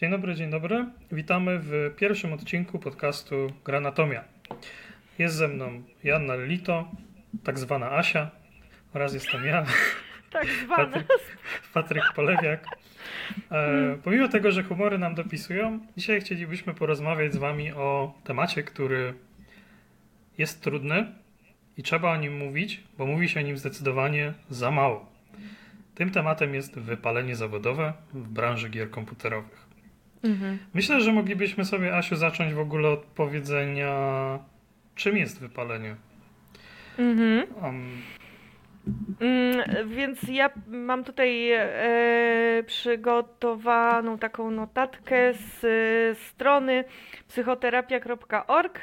Dzień dobry, dzień dobry. Witamy w pierwszym odcinku podcastu Granatomia. Jest ze mną Janna Lito, tak zwana Asia oraz jestem ja, Tak zwana. Patryk, Patryk Polewiak. E, pomimo tego, że humory nam dopisują, dzisiaj chcielibyśmy porozmawiać z wami o temacie, który jest trudny i trzeba o nim mówić, bo mówi się o nim zdecydowanie za mało. Tym tematem jest wypalenie zawodowe w branży gier komputerowych. Mhm. Myślę, że moglibyśmy sobie, Asiu, zacząć w ogóle od powiedzenia, czym jest wypalenie. Mhm. Um, Mm, więc ja mam tutaj e, przygotowaną taką notatkę z e, strony psychoterapia.org.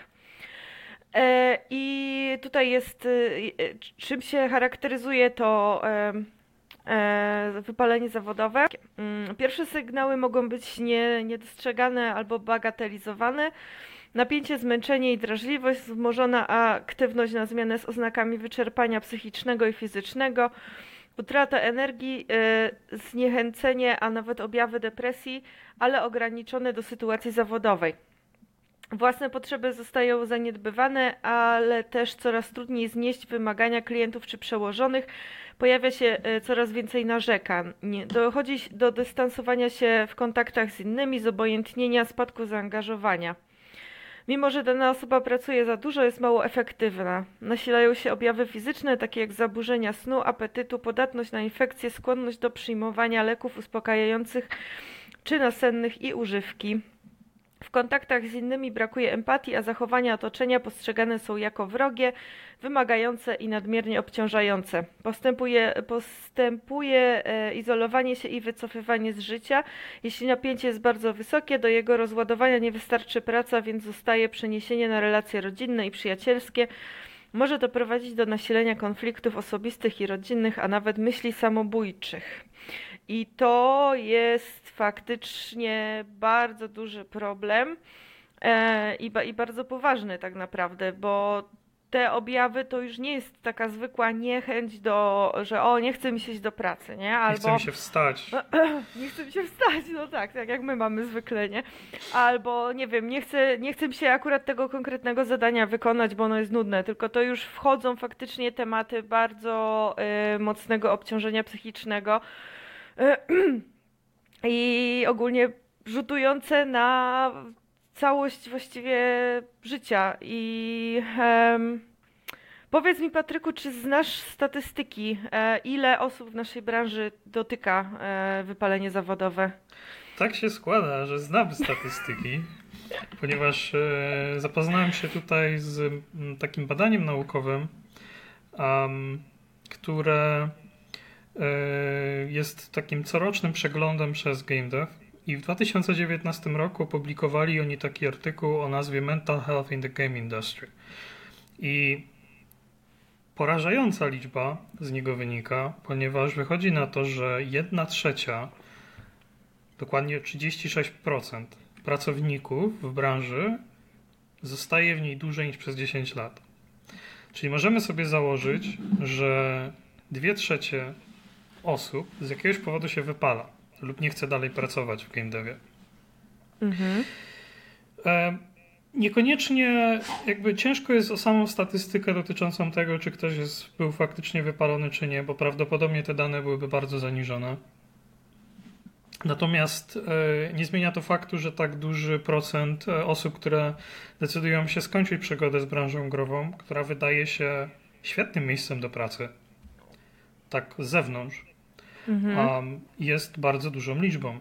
E, I tutaj jest, e, e, czym się charakteryzuje to e, wypalenie zawodowe. Mm, Pierwsze sygnały mogą być nie, niedostrzegane albo bagatelizowane. Napięcie, zmęczenie i drażliwość, wzmożona aktywność na zmianę z oznakami wyczerpania psychicznego i fizycznego, utrata energii, e, zniechęcenie, a nawet objawy depresji, ale ograniczone do sytuacji zawodowej. Własne potrzeby zostają zaniedbywane, ale też coraz trudniej znieść wymagania klientów czy przełożonych. Pojawia się e, coraz więcej narzekań. Dochodzi do dystansowania się w kontaktach z innymi, zobojętnienia, spadku zaangażowania. Mimo, że dana osoba pracuje za dużo, jest mało efektywna. Nasilają się objawy fizyczne, takie jak zaburzenia snu, apetytu, podatność na infekcje, skłonność do przyjmowania leków uspokajających czy nasennych i używki. W kontaktach z innymi brakuje empatii, a zachowania otoczenia postrzegane są jako wrogie, wymagające i nadmiernie obciążające. Postępuje, postępuje e, izolowanie się i wycofywanie z życia. Jeśli napięcie jest bardzo wysokie, do jego rozładowania nie wystarczy praca, więc zostaje przeniesienie na relacje rodzinne i przyjacielskie. Może to prowadzić do nasilenia konfliktów osobistych i rodzinnych, a nawet myśli samobójczych. I to jest faktycznie bardzo duży problem e, i, i bardzo poważny tak naprawdę, bo te objawy to już nie jest taka zwykła niechęć do, że o, nie chce mi się iść do pracy, nie? Nie Albo chce mi się wstać. nie chce mi się wstać, no tak, tak jak my mamy zwykle, nie? Albo nie wiem, nie chcę, nie chcę mi się akurat tego konkretnego zadania wykonać, bo ono jest nudne, tylko to już wchodzą faktycznie tematy bardzo y, mocnego obciążenia psychicznego y, i ogólnie rzutujące na całość właściwie życia. I em, powiedz mi, Patryku, czy znasz statystyki, e, ile osób w naszej branży dotyka e, wypalenie zawodowe? Tak się składa, że znam statystyki, ponieważ e, zapoznałem się tutaj z takim badaniem naukowym, am, które jest takim corocznym przeglądem przez GameDev. I w 2019 roku opublikowali oni taki artykuł o nazwie Mental Health in the Game Industry. I porażająca liczba z niego wynika, ponieważ wychodzi na to, że jedna trzecia dokładnie 36% pracowników w branży zostaje w niej dłużej niż przez 10 lat. Czyli możemy sobie założyć, że dwie trzecie osób z jakiegoś powodu się wypala lub nie chce dalej pracować w game devie. Mhm. E, Niekoniecznie jakby ciężko jest o samą statystykę dotyczącą tego, czy ktoś jest, był faktycznie wypalony, czy nie, bo prawdopodobnie te dane byłyby bardzo zaniżone. Natomiast e, nie zmienia to faktu, że tak duży procent e, osób, które decydują się skończyć przygodę z branżą grową, która wydaje się świetnym miejscem do pracy, tak z zewnątrz, Mhm. um, jest bardzo dużą liczbą.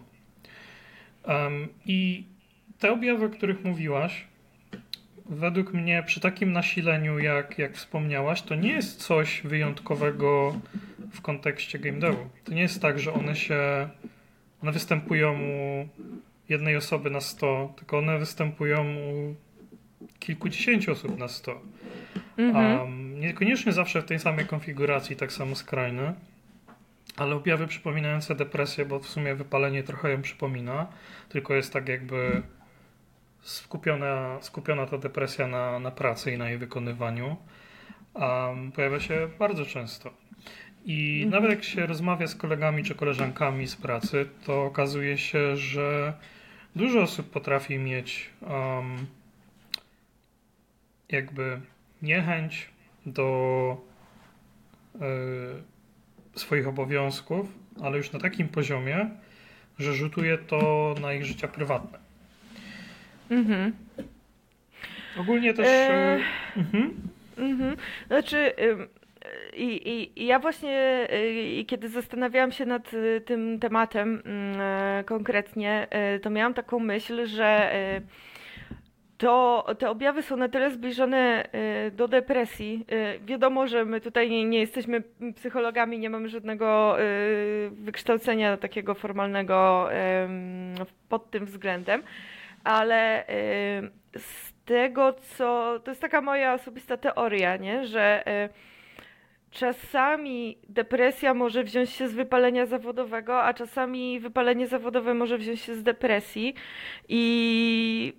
Um, I te objawy, o których mówiłaś, według mnie przy takim nasileniu, jak, jak wspomniałaś, to nie jest coś wyjątkowego w kontekście game devu. To nie jest tak, że one się, one występują u jednej osoby na 100, tylko one występują u kilkudziesięciu osób na 100. Mhm. Um, niekoniecznie zawsze w tej samej konfiguracji, tak samo skrajne, ale objawy przypominające depresję, bo w sumie wypalenie trochę ją przypomina, tylko jest tak jakby skupiona, skupiona ta depresja na, na pracy i na jej wykonywaniu. Um, pojawia się bardzo często. I Mhm. nawet jak się rozmawia z kolegami czy koleżankami z pracy, to okazuje się, że dużo osób potrafi mieć um, jakby niechęć do y, swoich obowiązków, ale już na takim poziomie, że rzutuje to na ich życia prywatne. Mhm. Ogólnie też. E... Mhm. Mhm. Znaczy. I, i, ja właśnie, y, kiedy zastanawiałam się nad y, tym tematem mm, e, konkretnie, y, to miałam taką myśl, że to te objawy są na tyle zbliżone do depresji. Wiadomo, że my tutaj nie, nie jesteśmy psychologami, nie mamy żadnego wykształcenia takiego formalnego pod tym względem, ale z tego, co. To jest taka moja osobista teoria, nie? że czasami depresja może wziąć się z wypalenia zawodowego, a czasami wypalenie zawodowe może wziąć się z depresji. I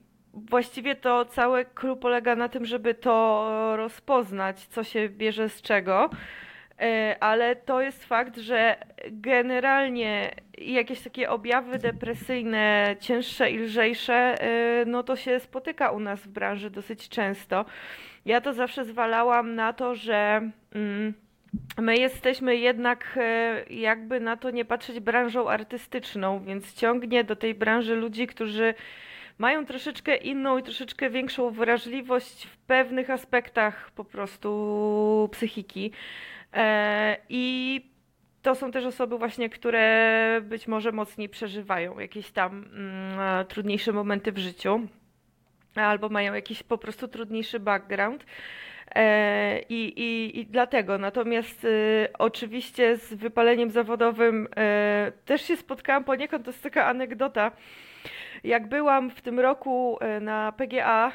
właściwie to całe clue polega na tym, żeby to rozpoznać, co się bierze z czego. E, ale to jest fakt, że generalnie jakieś takie objawy depresyjne, cięższe i lżejsze, e, no to się spotyka u nas w branży dosyć często. Ja to zawsze zwalałam na to, że. Mm, My jesteśmy jednak, e, jakby na to nie patrzeć, branżą artystyczną, więc ciągnie do tej branży ludzi, którzy mają troszeczkę inną i troszeczkę większą wrażliwość w pewnych aspektach po prostu psychiki. E, I to są też osoby właśnie, które być może mocniej przeżywają jakieś tam mm, trudniejsze momenty w życiu, albo mają jakiś po prostu trudniejszy background. E, I, i, I dlatego. Natomiast y, oczywiście z wypaleniem zawodowym y, też się spotkałam poniekąd, to jest taka anegdota. Jak byłam w tym roku na PGA,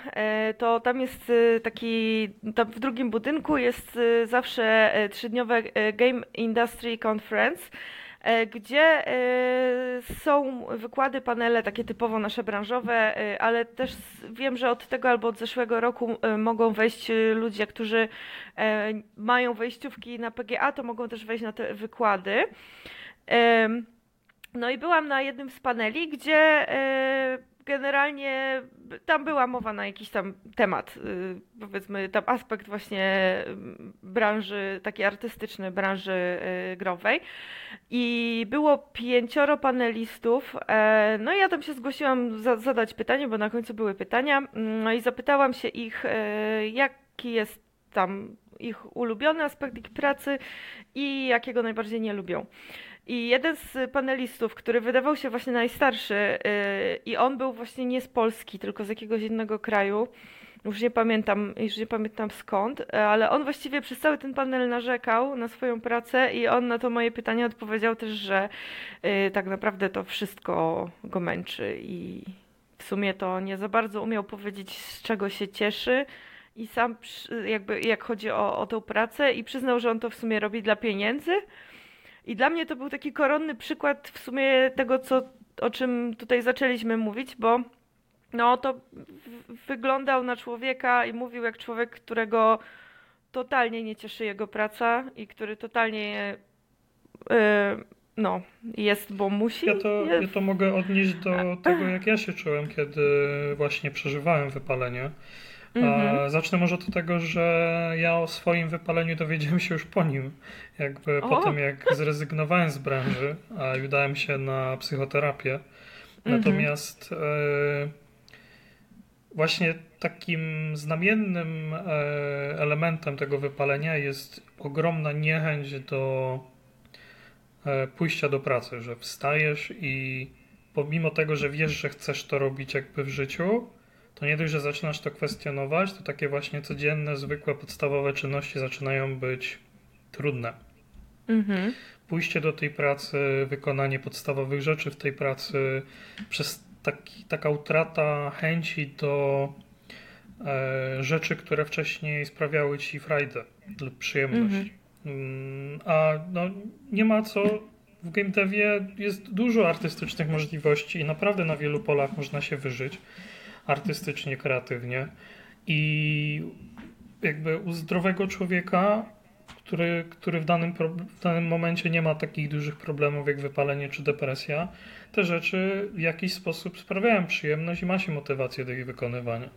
to tam jest taki, tam w drugim budynku jest zawsze trzydniowe Game Industry Conference. E, gdzie e, są wykłady, panele takie typowo nasze branżowe, e, ale też wiem, że od tego albo od zeszłego roku mogą wejść ludzie, którzy mają wejściówki na PGA, to mogą też wejść na te wykłady. No i byłam na jednym z paneli, gdzie generalnie tam była mowa na jakiś tam temat, y, powiedzmy tam aspekt właśnie branży, takiej artystycznej branży y, growej i było pięcioro panelistów, e, no i ja tam się zgłosiłam za, zadać pytanie, bo na końcu były pytania, no i zapytałam się ich, e, jaki jest tam ich ulubiony aspekt ich pracy i jakiego najbardziej nie lubią. I jeden z panelistów, który wydawał się właśnie najstarszy, yy, i on był właśnie nie z Polski, tylko z jakiegoś innego kraju. Już nie pamiętam, już nie pamiętam skąd, ale on właściwie przez cały ten panel narzekał na swoją pracę i on na to moje pytanie odpowiedział też, że yy, tak naprawdę to wszystko go męczy i w sumie to nie za bardzo umiał powiedzieć, z czego się cieszy i sam jakby jak chodzi o, o tę pracę i przyznał, że on to w sumie robi dla pieniędzy. I dla mnie to był taki koronny przykład w sumie tego, co, o czym tutaj zaczęliśmy mówić, bo no to wyglądał na człowieka i mówił jak człowiek, którego totalnie nie cieszy jego praca i który totalnie yy, no, jest, bo musi. Ja to, ja to mogę odnieść do tego, jak ja się czułem, kiedy właśnie przeżywałem wypalenie. Mhm. Zacznę może od tego, że ja o swoim wypaleniu dowiedziałem się już po nim. Jakby o. po tym, jak zrezygnowałem z branży, a udałem się na psychoterapię. Mhm. Natomiast e, właśnie takim znamiennym e, elementem tego wypalenia jest ogromna niechęć do e, pójścia do pracy, że wstajesz i pomimo tego, że wiesz, że chcesz to robić jakby w życiu, to nie dość, że zaczynasz to kwestionować, to takie właśnie codzienne, zwykłe, podstawowe czynności zaczynają być trudne. Mhm. Pójście do tej pracy, wykonanie podstawowych rzeczy w tej pracy, przez taki, taka utrata chęci do e, rzeczy, które wcześniej sprawiały ci frajdę lub przyjemność. Mhm. Mm, a no, nie ma co. W game devie jest dużo artystycznych możliwości i naprawdę na wielu polach można się wyżyć artystycznie, kreatywnie. I jakby u zdrowego człowieka który, który w, danym, w danym momencie nie ma takich dużych problemów jak wypalenie czy depresja, te rzeczy w jakiś sposób sprawiają przyjemność i ma się motywację do ich wykonywania.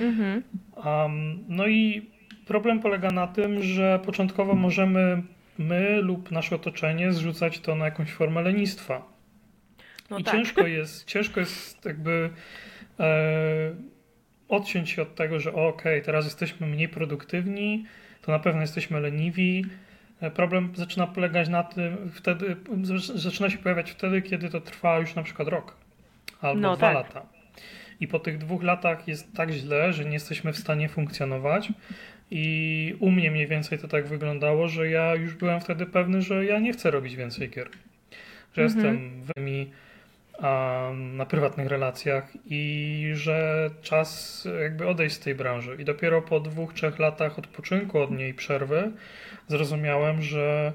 Mhm. Um, no i problem polega na tym, że początkowo możemy my lub nasze otoczenie zrzucać to na jakąś formę lenistwa. No I tak. ciężko jest, ciężko jest jakby odciąć się od tego, że okej, okay, teraz jesteśmy mniej produktywni, to na pewno jesteśmy leniwi. E, problem zaczyna polegać na tym, wtedy zaczyna się pojawiać wtedy, kiedy to trwa już na przykład rok albo no, dwa tak. lata. I po tych dwóch latach jest tak źle, że nie jesteśmy w stanie funkcjonować. I u mnie mniej więcej to tak wyglądało, że ja już byłem wtedy pewny, że ja nie chcę robić więcej gier. Że mhm. jestem w mi na prywatnych relacjach i że czas jakby odejść z tej branży. I dopiero po dwóch, trzech latach odpoczynku od niej, przerwy, zrozumiałem, że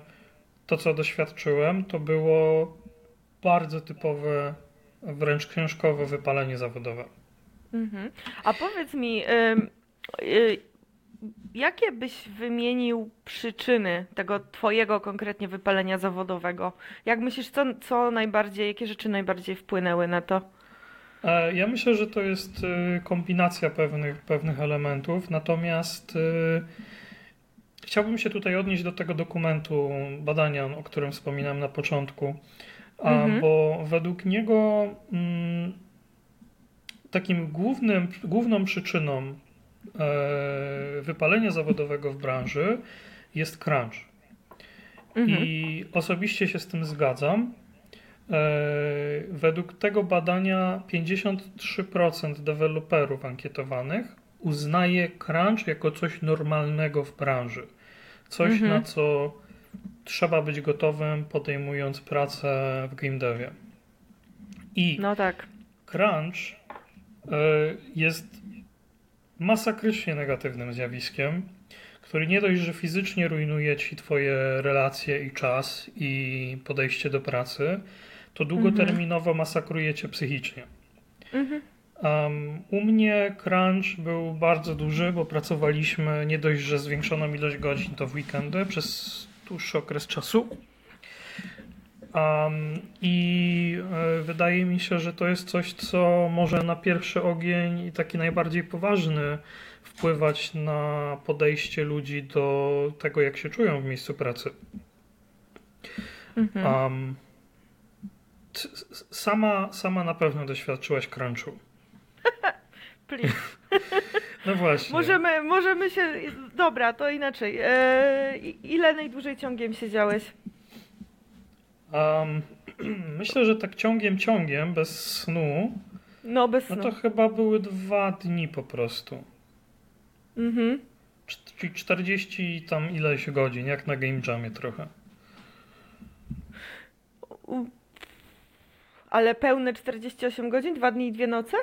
to, co doświadczyłem, to było bardzo typowe, wręcz książkowe wypalenie zawodowe. Mhm. A powiedz mi, y, jakie byś wymienił przyczyny tego twojego konkretnie wypalenia zawodowego? Jak myślisz, co, co najbardziej, jakie rzeczy najbardziej wpłynęły na to? E, ja myślę, że to jest e, kombinacja pewnych, pewnych elementów, natomiast e, chciałbym się tutaj odnieść do tego dokumentu badania, o którym wspominałem na początku, mhm. bo według niego mm, takim głównym, główną przyczyną wypalenia zawodowego w branży jest crunch. Mhm. I osobiście się z tym zgadzam. E, według tego badania 53% deweloperów ankietowanych uznaje crunch jako coś normalnego w branży. Coś, mhm. na co trzeba być gotowym, podejmując pracę w game devie. I no tak. crunch e, jest masakrycznie negatywnym zjawiskiem, który nie dość, że fizycznie rujnuje ci twoje relacje i czas i podejście do pracy, to długoterminowo mhm. masakruje cię psychicznie. Mhm. Um, u mnie crunch był bardzo duży, bo pracowaliśmy nie dość, że zwiększoną ilość godzin to w weekendy przez dłuższy okres czasu. Um, I y, wydaje mi się, że to jest coś, co może na pierwszy ogień i taki najbardziej poważny wpływać na podejście ludzi do tego, jak się czują w miejscu pracy. Mhm. Um, sama, sama na pewno doświadczyłaś crunchu. Please. No właśnie. Możemy, możemy się. Dobra, to inaczej. Eee, ile najdłużej ciągiem siedziałeś? Um, myślę, że tak ciągiem, ciągiem, bez snu. No, bez snu. No to chyba były dwa dni po prostu. Mhm. Czyli 40 tam ileś godzin, jak na Game Jamie trochę. Ale pełne 48 godzin? Dwa dni i dwie noce?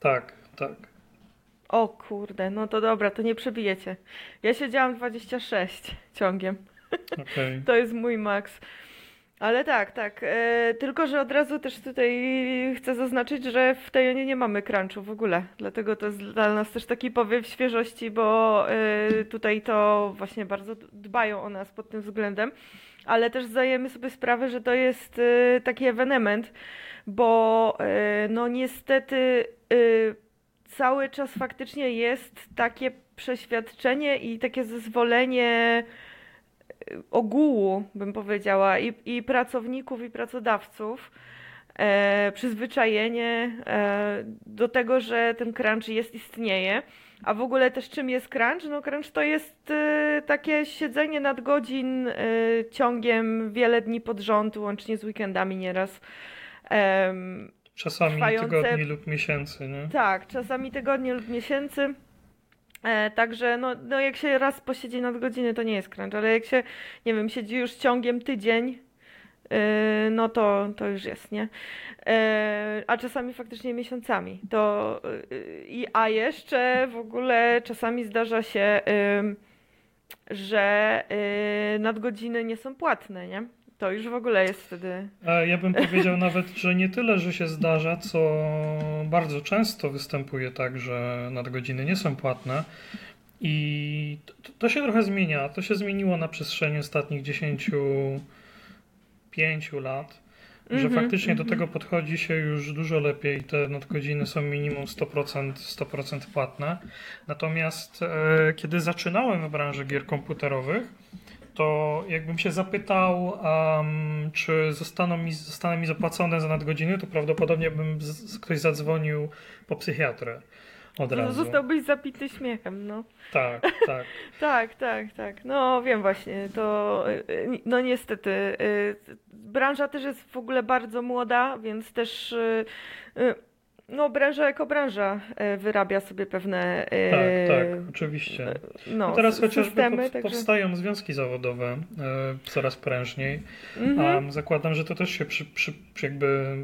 Tak, tak. O kurde, no to dobra, to nie przebijecie. Ja siedziałam 26 ciągiem. Okay. To jest mój maks. Ale tak, tak. E, tylko, że od razu też tutaj chcę zaznaczyć, że w Tejonie nie mamy crunchu w ogóle. Dlatego to jest dla nas też taki powiew świeżości, bo e, tutaj to właśnie bardzo dbają o nas pod tym względem. Ale też zdajemy sobie sprawę, że to jest e, taki ewenement, bo e, no niestety e, cały czas faktycznie jest takie przeświadczenie i takie zezwolenie ogółu, bym powiedziała, i, i pracowników, i pracodawców, e, przyzwyczajenie e, do tego, że ten crunch jest, istnieje. A w ogóle też czym jest crunch? No crunch to jest e, takie siedzenie nad godzin e, ciągiem wiele dni pod rząd, łącznie z weekendami nieraz. czasami trwające... tygodni lub miesięcy, nie? Tak, czasami tygodni lub miesięcy. E, także no, no jak się raz posiedzi nad godziny, to nie jest crunch, ale jak się, nie wiem, siedzi już ciągiem tydzień, e, no to, to już jest, nie? E, a czasami faktycznie miesiącami. To, i, a jeszcze w ogóle czasami zdarza się, że nadgodziny nie są płatne, nie? To już w ogóle jest wtedy. Ja bym powiedział nawet, że nie tyle, że się zdarza, co bardzo często występuje tak, że nadgodziny nie są płatne. I to, to się trochę zmienia. To się zmieniło na przestrzeni ostatnich 10 5 lat, że Mhm, faktycznie do mhm. tego podchodzi się już dużo lepiej. Te nadgodziny są minimum 100%, 100% płatne. Natomiast e, kiedy zaczynałem w branży gier komputerowych, to jakbym się zapytał, em, czy zostaną mi, zostaną mi zapłacone za nadgodziny, to prawdopodobnie bym z, ktoś zadzwonił po psychiatrę od razu. Zostałbyś zapity śmiechem, no. Tak, tak. Tak, tak, tak. No wiem właśnie, to y, y, no niestety y, branża też jest w ogóle bardzo młoda, więc też no branża jako branża y, wyrabia sobie pewne y, Tak, tak, oczywiście. no, No teraz chociażby systemy, także powstają związki zawodowe e, coraz prężniej. mhm. A zakładam, że to też się przy, przy, jakby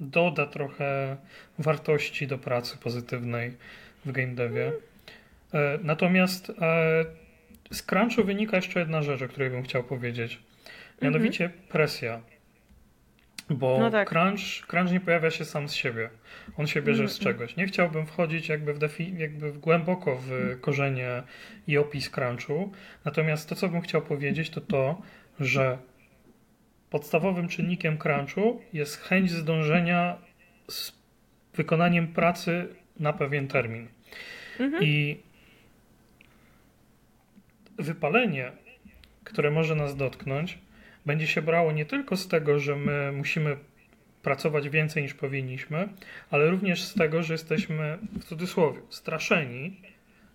doda trochę wartości do pracy pozytywnej w game devie. E, Natomiast e, z crunchu wynika jeszcze jedna rzecz, o której bym chciał powiedzieć. Mianowicie presja. Bo. No tak. crunch, crunch nie pojawia się sam z siebie. On się bierze z Mhm. czegoś. Nie chciałbym wchodzić jakby, w defi- jakby głęboko w korzenie i opis crunchu. Natomiast to, co bym chciał powiedzieć, to to, że podstawowym czynnikiem crunchu jest chęć zdążenia z wykonaniem pracy na pewien termin. Mhm. I wypalenie, które może nas dotknąć, będzie się brało nie tylko z tego, że my musimy pracować więcej niż powinniśmy, ale również z tego, że jesteśmy w cudzysłowie straszeni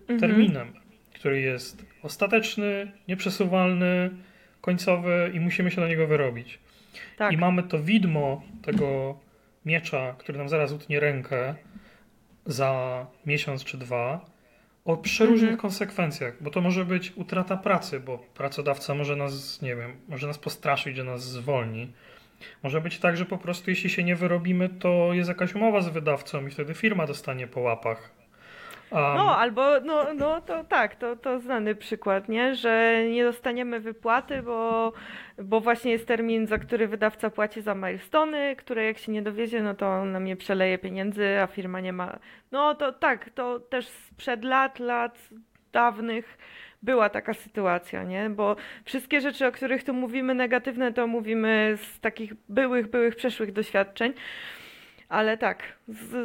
Mhm. terminem, który jest ostateczny, nieprzesuwalny, końcowy i musimy się do niego wyrobić. Tak. I mamy to widmo tego miecza, który nam zaraz utnie rękę za miesiąc czy dwa, o przeróżnych Mhm. konsekwencjach, bo to może być utrata pracy, bo pracodawca może nas, nie wiem, może nas postraszyć, że nas zwolni. Może być tak, że po prostu jeśli się nie wyrobimy, to jest jakaś umowa z wydawcą i wtedy firma dostanie po łapach. Um, No, albo, no, no to tak, to, to znany przykład, nie? Że nie dostaniemy wypłaty, bo, bo właśnie jest termin, za który wydawca płaci za milestony, które jak się nie dowiezie, no to on nam nie przeleje pieniędzy, a firma nie ma. No to tak, to też sprzed lat, lat dawnych była taka sytuacja, nie? Bo wszystkie rzeczy, o których tu mówimy negatywne, to mówimy z takich byłych, byłych, przeszłych doświadczeń. Ale tak,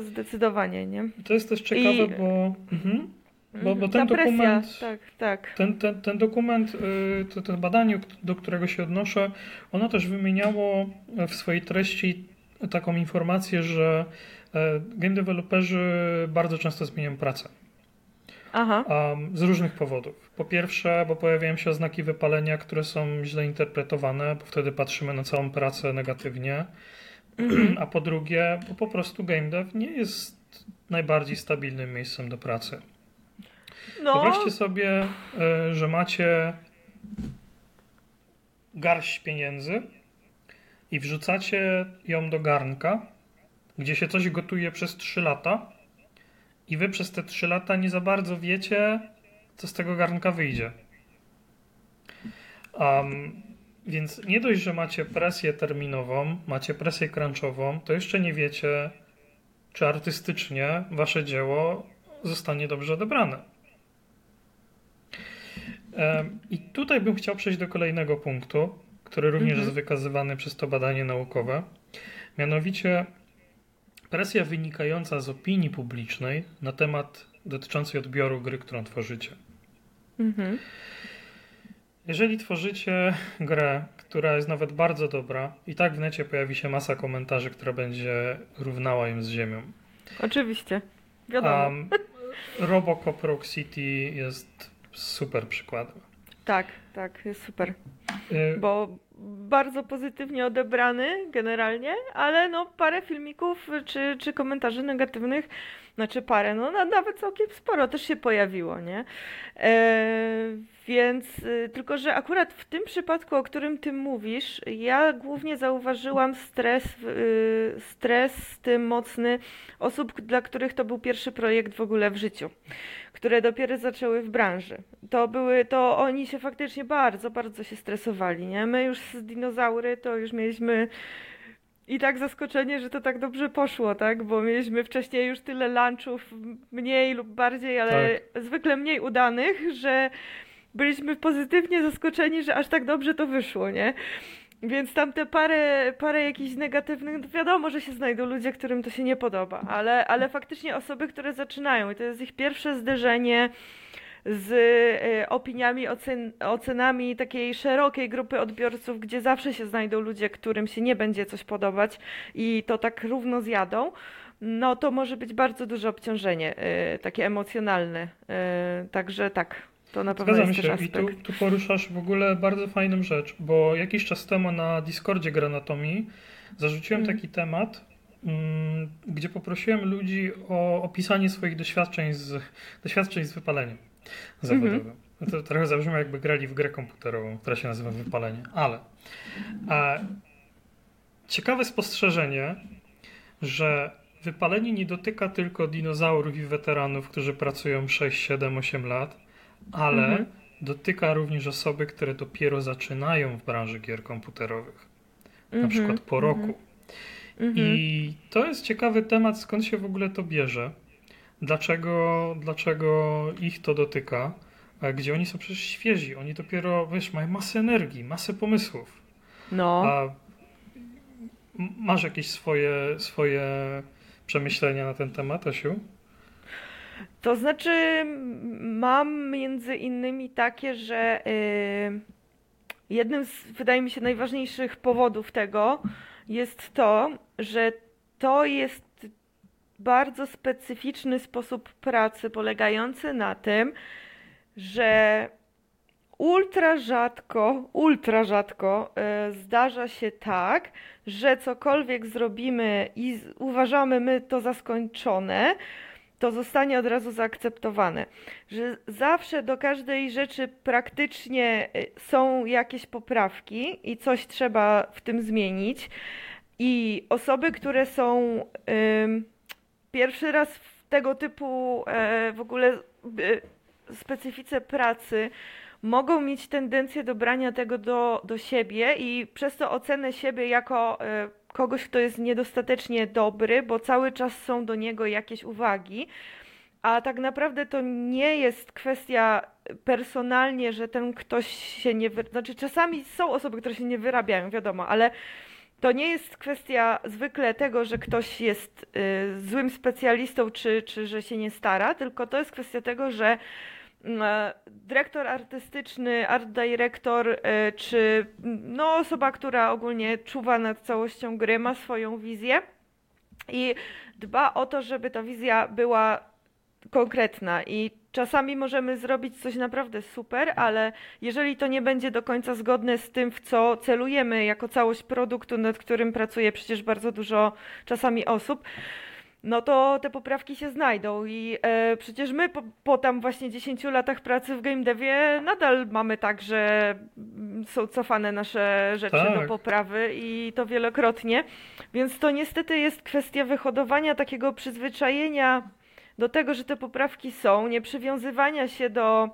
zdecydowanie, nie? To jest też ciekawe, I- bo, mhm, bo, bo Mhm, ten presja, dokument, tak, tak. ten, ten, ten dokument, y, to, to badanie, do którego się odnoszę, ono też wymieniało w swojej treści taką informację, że e, game developerzy bardzo często zmieniają pracę. Aha. Z różnych powodów. Po pierwsze, bo pojawiają się oznaki wypalenia, które są źle interpretowane, bo wtedy patrzymy na całą pracę negatywnie. A po drugie, bo po prostu game dev nie jest najbardziej stabilnym miejscem do pracy. No, Wyobraźcie sobie, y, że macie garść pieniędzy i wrzucacie ją do garnka, gdzie się coś gotuje przez 3 lata i wy przez te 3 lata nie za bardzo wiecie, co z tego garnka wyjdzie. Um, więc nie dość, że macie presję terminową, macie presję crunchową, to jeszcze nie wiecie, czy artystycznie wasze dzieło zostanie dobrze odebrane. I tutaj bym chciał przejść do kolejnego punktu, który również Mhm. jest wykazywany przez to badanie naukowe. Mianowicie presja wynikająca z opinii publicznej na temat dotyczący odbioru gry, którą tworzycie. mhm. Jeżeli tworzycie grę, która jest nawet bardzo dobra, i tak w necie pojawi się masa komentarzy, która będzie równała ją z ziemią. Oczywiście. Wiadomo. Um, Robocop Rock City jest super przykładem. Tak, tak, jest super. Y, Bo bardzo pozytywnie odebrany generalnie, ale no parę filmików czy, czy komentarzy negatywnych, znaczy parę, no na- nawet całkiem sporo też się pojawiło, nie? E, więc y, tylko, że akurat w tym przypadku, o którym ty mówisz, ja głównie zauważyłam stres, y, stres tym mocny osób, dla których to był pierwszy projekt w ogóle w życiu, które dopiero zaczęły w branży. To były, to oni się faktycznie bardzo, bardzo się stresowali, nie? My już z dinozaury to już mieliśmy i tak zaskoczenie, że to tak dobrze poszło, tak? Bo mieliśmy wcześniej już tyle lunchów, mniej lub bardziej, ale zwykle mniej udanych, że byliśmy pozytywnie zaskoczeni, że aż tak dobrze to wyszło, nie? Więc tam te parę, parę jakichś negatywnych, no wiadomo, że się znajdą ludzie, którym to się nie podoba, ale, ale faktycznie osoby, które zaczynają i to jest ich pierwsze zderzenie z e, opiniami, ocen, ocenami takiej szerokiej grupy odbiorców, gdzie zawsze się znajdą ludzie, którym się nie będzie coś podobać i to tak równo zjadą, no to może być bardzo duże obciążenie, e, takie emocjonalne. E, także tak, to na pewno Zgadzam jest się i tu, tu poruszasz w ogóle bardzo fajną rzecz, bo jakiś czas temu na Discordzie Granatomii zarzuciłem Mm. taki temat, mm, gdzie poprosiłem ludzi o opisanie swoich doświadczeń z, doświadczeń z wypaleniem zawodowym. To trochę zabrzmi jakby grali w grę komputerową, która się nazywa Wypalenie, ale a, ciekawe spostrzeżenie, że wypalenie nie dotyka tylko dinozaurów i weteranów, którzy pracują 6, 7, 8 lat, ale Mhm. dotyka również osoby, które dopiero zaczynają w branży gier komputerowych, na Mhm, przykład po mhm, roku. mhm. I to jest ciekawy temat, skąd się w ogóle to bierze, dlaczego, dlaczego ich to dotyka, a gdzie oni są przecież świeżi, oni dopiero, wiesz, mają masę energii, masę pomysłów. No. A masz jakieś swoje, swoje przemyślenia na ten temat, Asiu? To znaczy, mam między innymi takie, że y, jednym z, wydaje mi się, najważniejszych powodów tego jest to, że to jest bardzo specyficzny sposób pracy, polegający na tym, że ultra rzadko, ultra rzadko y, zdarza się tak, że cokolwiek zrobimy i uważamy my to za skończone, to zostanie od razu zaakceptowane. Że zawsze do każdej rzeczy praktycznie y, są jakieś poprawki i coś trzeba w tym zmienić. I osoby, które są pierwszy raz w tego typu e, w ogóle y, specyfice pracy, mogą mieć tendencję do brania tego do, do siebie i przez to ocenę siebie jako e, kogoś, kto jest niedostatecznie dobry, bo cały czas są do niego jakieś uwagi. A tak naprawdę to nie jest kwestia personalnie, że ten ktoś się nie wy... Znaczy, czasami są osoby, które się nie wyrabiają, wiadomo, ale to nie jest kwestia zwykle tego, że ktoś jest y, złym specjalistą, czy, czy że się nie stara, tylko to jest kwestia tego, że mm, e, dyrektor artystyczny, art director, y, czy no, osoba, która ogólnie czuwa nad całością gry, ma swoją wizję i dba o to, żeby ta wizja była konkretna. I czasami możemy zrobić coś naprawdę super, ale jeżeli to nie będzie do końca zgodne z tym, w co celujemy jako całość produktu, nad którym pracuje przecież bardzo dużo czasami osób, no to te poprawki się znajdą. I e, przecież my po, po tam właśnie 10 latach pracy w game devie nadal mamy tak, że mm, są cofane nasze rzeczy do Tak. poprawy i to wielokrotnie, więc to niestety jest kwestia wyhodowania takiego przyzwyczajenia do tego, że te poprawki są, nie przywiązywania się do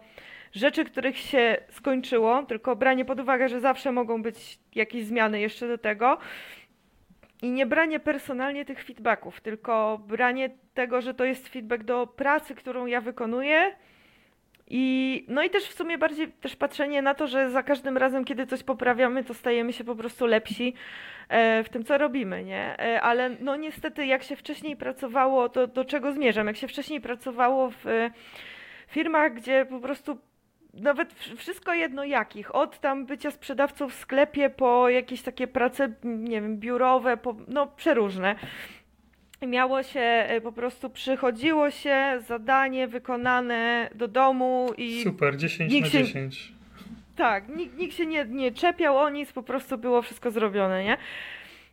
rzeczy, których się skończyło, tylko branie pod uwagę, że zawsze mogą być jakieś zmiany jeszcze do tego. I nie branie personalnie tych feedbacków, tylko branie tego, że to jest feedback do pracy, którą ja wykonuję. I no i też w sumie bardziej też patrzenie na to, że za każdym razem, kiedy coś poprawiamy, to stajemy się po prostu lepsi e, w tym, co robimy, nie? E, ale no niestety, jak się wcześniej pracowało, to do czego zmierzam? Jak się wcześniej pracowało w e, firmach, gdzie po prostu nawet wszystko jedno jakich, od tam bycia sprzedawcą w sklepie po jakieś takie prace, nie wiem, biurowe, po, no przeróżne. Miało się e, po prostu, przychodziło się, zadanie wykonane do domu i Super, 10 nikt na się- 10. tak, nikt, nikt się nie, nie czepiał o nic, po prostu było wszystko zrobione, nie?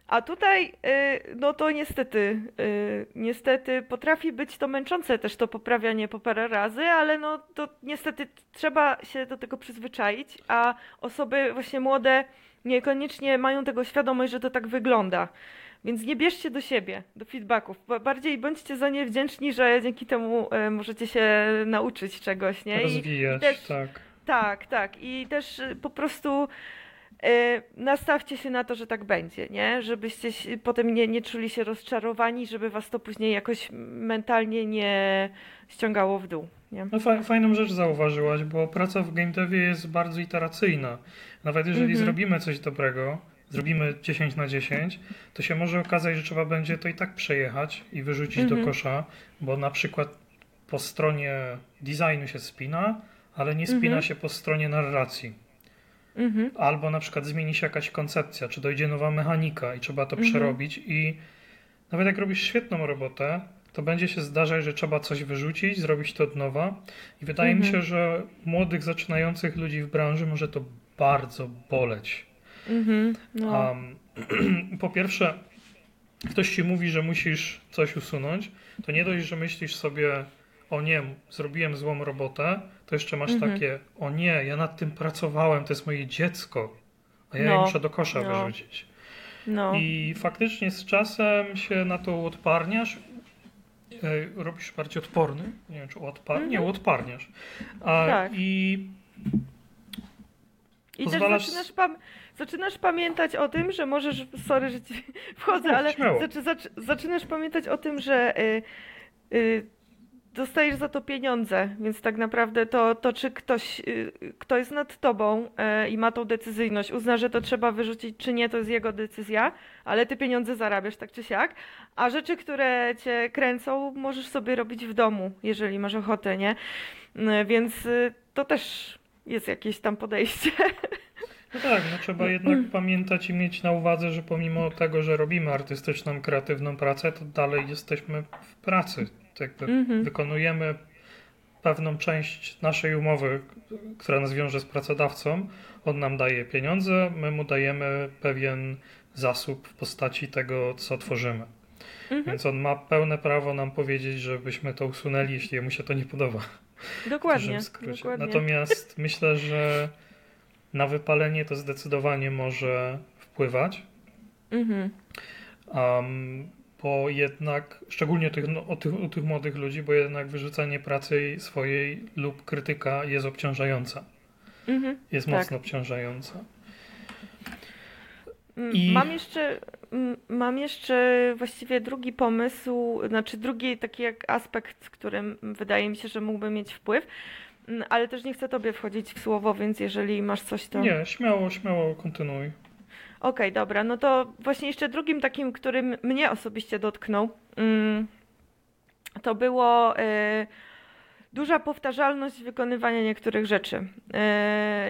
A tutaj, y, no to niestety, y, niestety potrafi być to męczące też to poprawianie po parę razy, ale no to niestety trzeba się do tego przyzwyczaić, a osoby właśnie młode niekoniecznie mają tego świadomość, że to tak wygląda. Więc nie bierzcie do siebie, do feedbacków. Ba- Bardziej bądźcie za nie wdzięczni, że dzięki temu y, możecie się nauczyć czegoś, nie? Rozwijać, i też- tak. tak, tak. I też y, po prostu y, nastawcie się na to, że tak będzie, nie? Żebyście potem nie, nie czuli się rozczarowani, żeby was to później jakoś mentalnie nie ściągało w dół, nie? No fa fajną rzecz zauważyłaś, bo praca w game devie jest bardzo iteracyjna. Nawet jeżeli Mhm. zrobimy coś dobrego, zrobimy 10 na 10, to się może okazać, że trzeba będzie to i tak przejechać i wyrzucić do Mhm. kosza, bo na przykład po stronie designu się spina, ale nie spina Mhm. się po stronie narracji. Mhm. Albo na przykład zmieni się jakaś koncepcja, czy dojdzie nowa mechanika i trzeba to Mhm. przerobić i nawet jak robisz świetną robotę, to będzie się zdarzać, że trzeba coś wyrzucić, zrobić to od nowa. I wydaje mi Mhm. się, że młodych, zaczynających ludzi w branży może to bardzo boleć. Mhm. No. Um, po pierwsze, ktoś ci mówi, że musisz coś usunąć, to nie dość, że myślisz sobie, o nie, zrobiłem złą robotę, to jeszcze masz Mhm. takie, o nie, ja nad tym pracowałem, to jest moje dziecko, a ja je No, muszę do kosza no. wyrzucić. No. I faktycznie z czasem się na to uodparniasz, e, robisz bardziej odporny, nie wiem czy uodpar... nie, uodparniasz. A, Mhm. Tak. I I pozwalasz- też zaczynasz, pam zaczynasz pamiętać o tym, że możesz, sorry, że ci wchodzę, No, ale śmiało. zaczy zaczy zaczynasz pamiętać o tym, że y, y, dostajesz za to pieniądze, więc tak naprawdę to, to czy ktoś, y, kto jest nad tobą y, i ma tą decyzyjność, uzna, że to trzeba wyrzucić, czy nie, to jest jego decyzja, ale ty pieniądze zarabiasz tak czy siak, a rzeczy, które cię kręcą, możesz sobie robić w domu, jeżeli masz ochotę, nie? Y, Więc y, to też jest jakieś tam podejście. No tak, no trzeba jednak pamiętać i mieć na uwadze, że pomimo tego, że robimy artystyczną, kreatywną pracę, to dalej jesteśmy w pracy. Tak jakby Mhm. wykonujemy pewną część naszej umowy, która nas wiąże z pracodawcą. On nam daje pieniądze, my mu dajemy pewien zasób w postaci tego, co tworzymy. Mhm. Więc on ma pełne prawo nam powiedzieć, żebyśmy to usunęli, jeśli jemu się to nie podoba. Dokładnie. dokładnie. Natomiast myślę, że na wypalenie to zdecydowanie może wpływać, Mhm. um, bo jednak, szczególnie tych, no, o tych, u tych młodych ludzi, bo jednak wyrzucanie pracy swojej lub krytyka jest obciążająca. Mhm. Jest Tak. mocno obciążająca. Mm, I- Mam jeszcze, mm, mam jeszcze właściwie drugi pomysł, znaczy drugi taki jak aspekt, którym wydaje mi się, że mógłby mieć wpływ, ale też nie chcę tobie wchodzić w słowo, więc jeżeli masz coś, to... Nie, śmiało, śmiało kontynuuj. Okej, dobra, no to właśnie jeszcze drugim takim, którym mnie osobiście dotknął, mm, to było e, duża powtarzalność wykonywania niektórych rzeczy.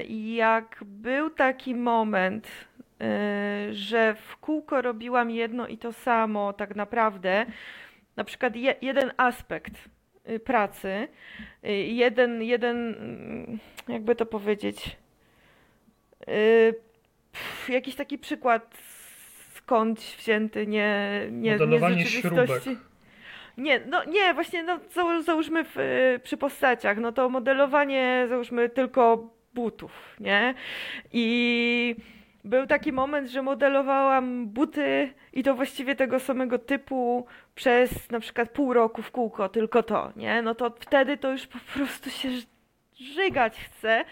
I jak był taki moment, e, że w kółko robiłam jedno i to samo tak naprawdę, na przykład je, jeden aspekt y, pracy, y, jeden, jeden, mm, jakby to powiedzieć, y, pff, jakiś taki przykład skądś wzięty, nie, nie, nie z Modelowanie rzeczywistości. śrubek. Nie, no nie, właśnie no, zał- załóżmy w, y, przy postaciach, no to modelowanie załóżmy tylko butów, nie? I był taki moment, że modelowałam buty i to właściwie tego samego typu przez na przykład pół roku w kółko, tylko to, nie? No to wtedy to już po prostu się żygać chce.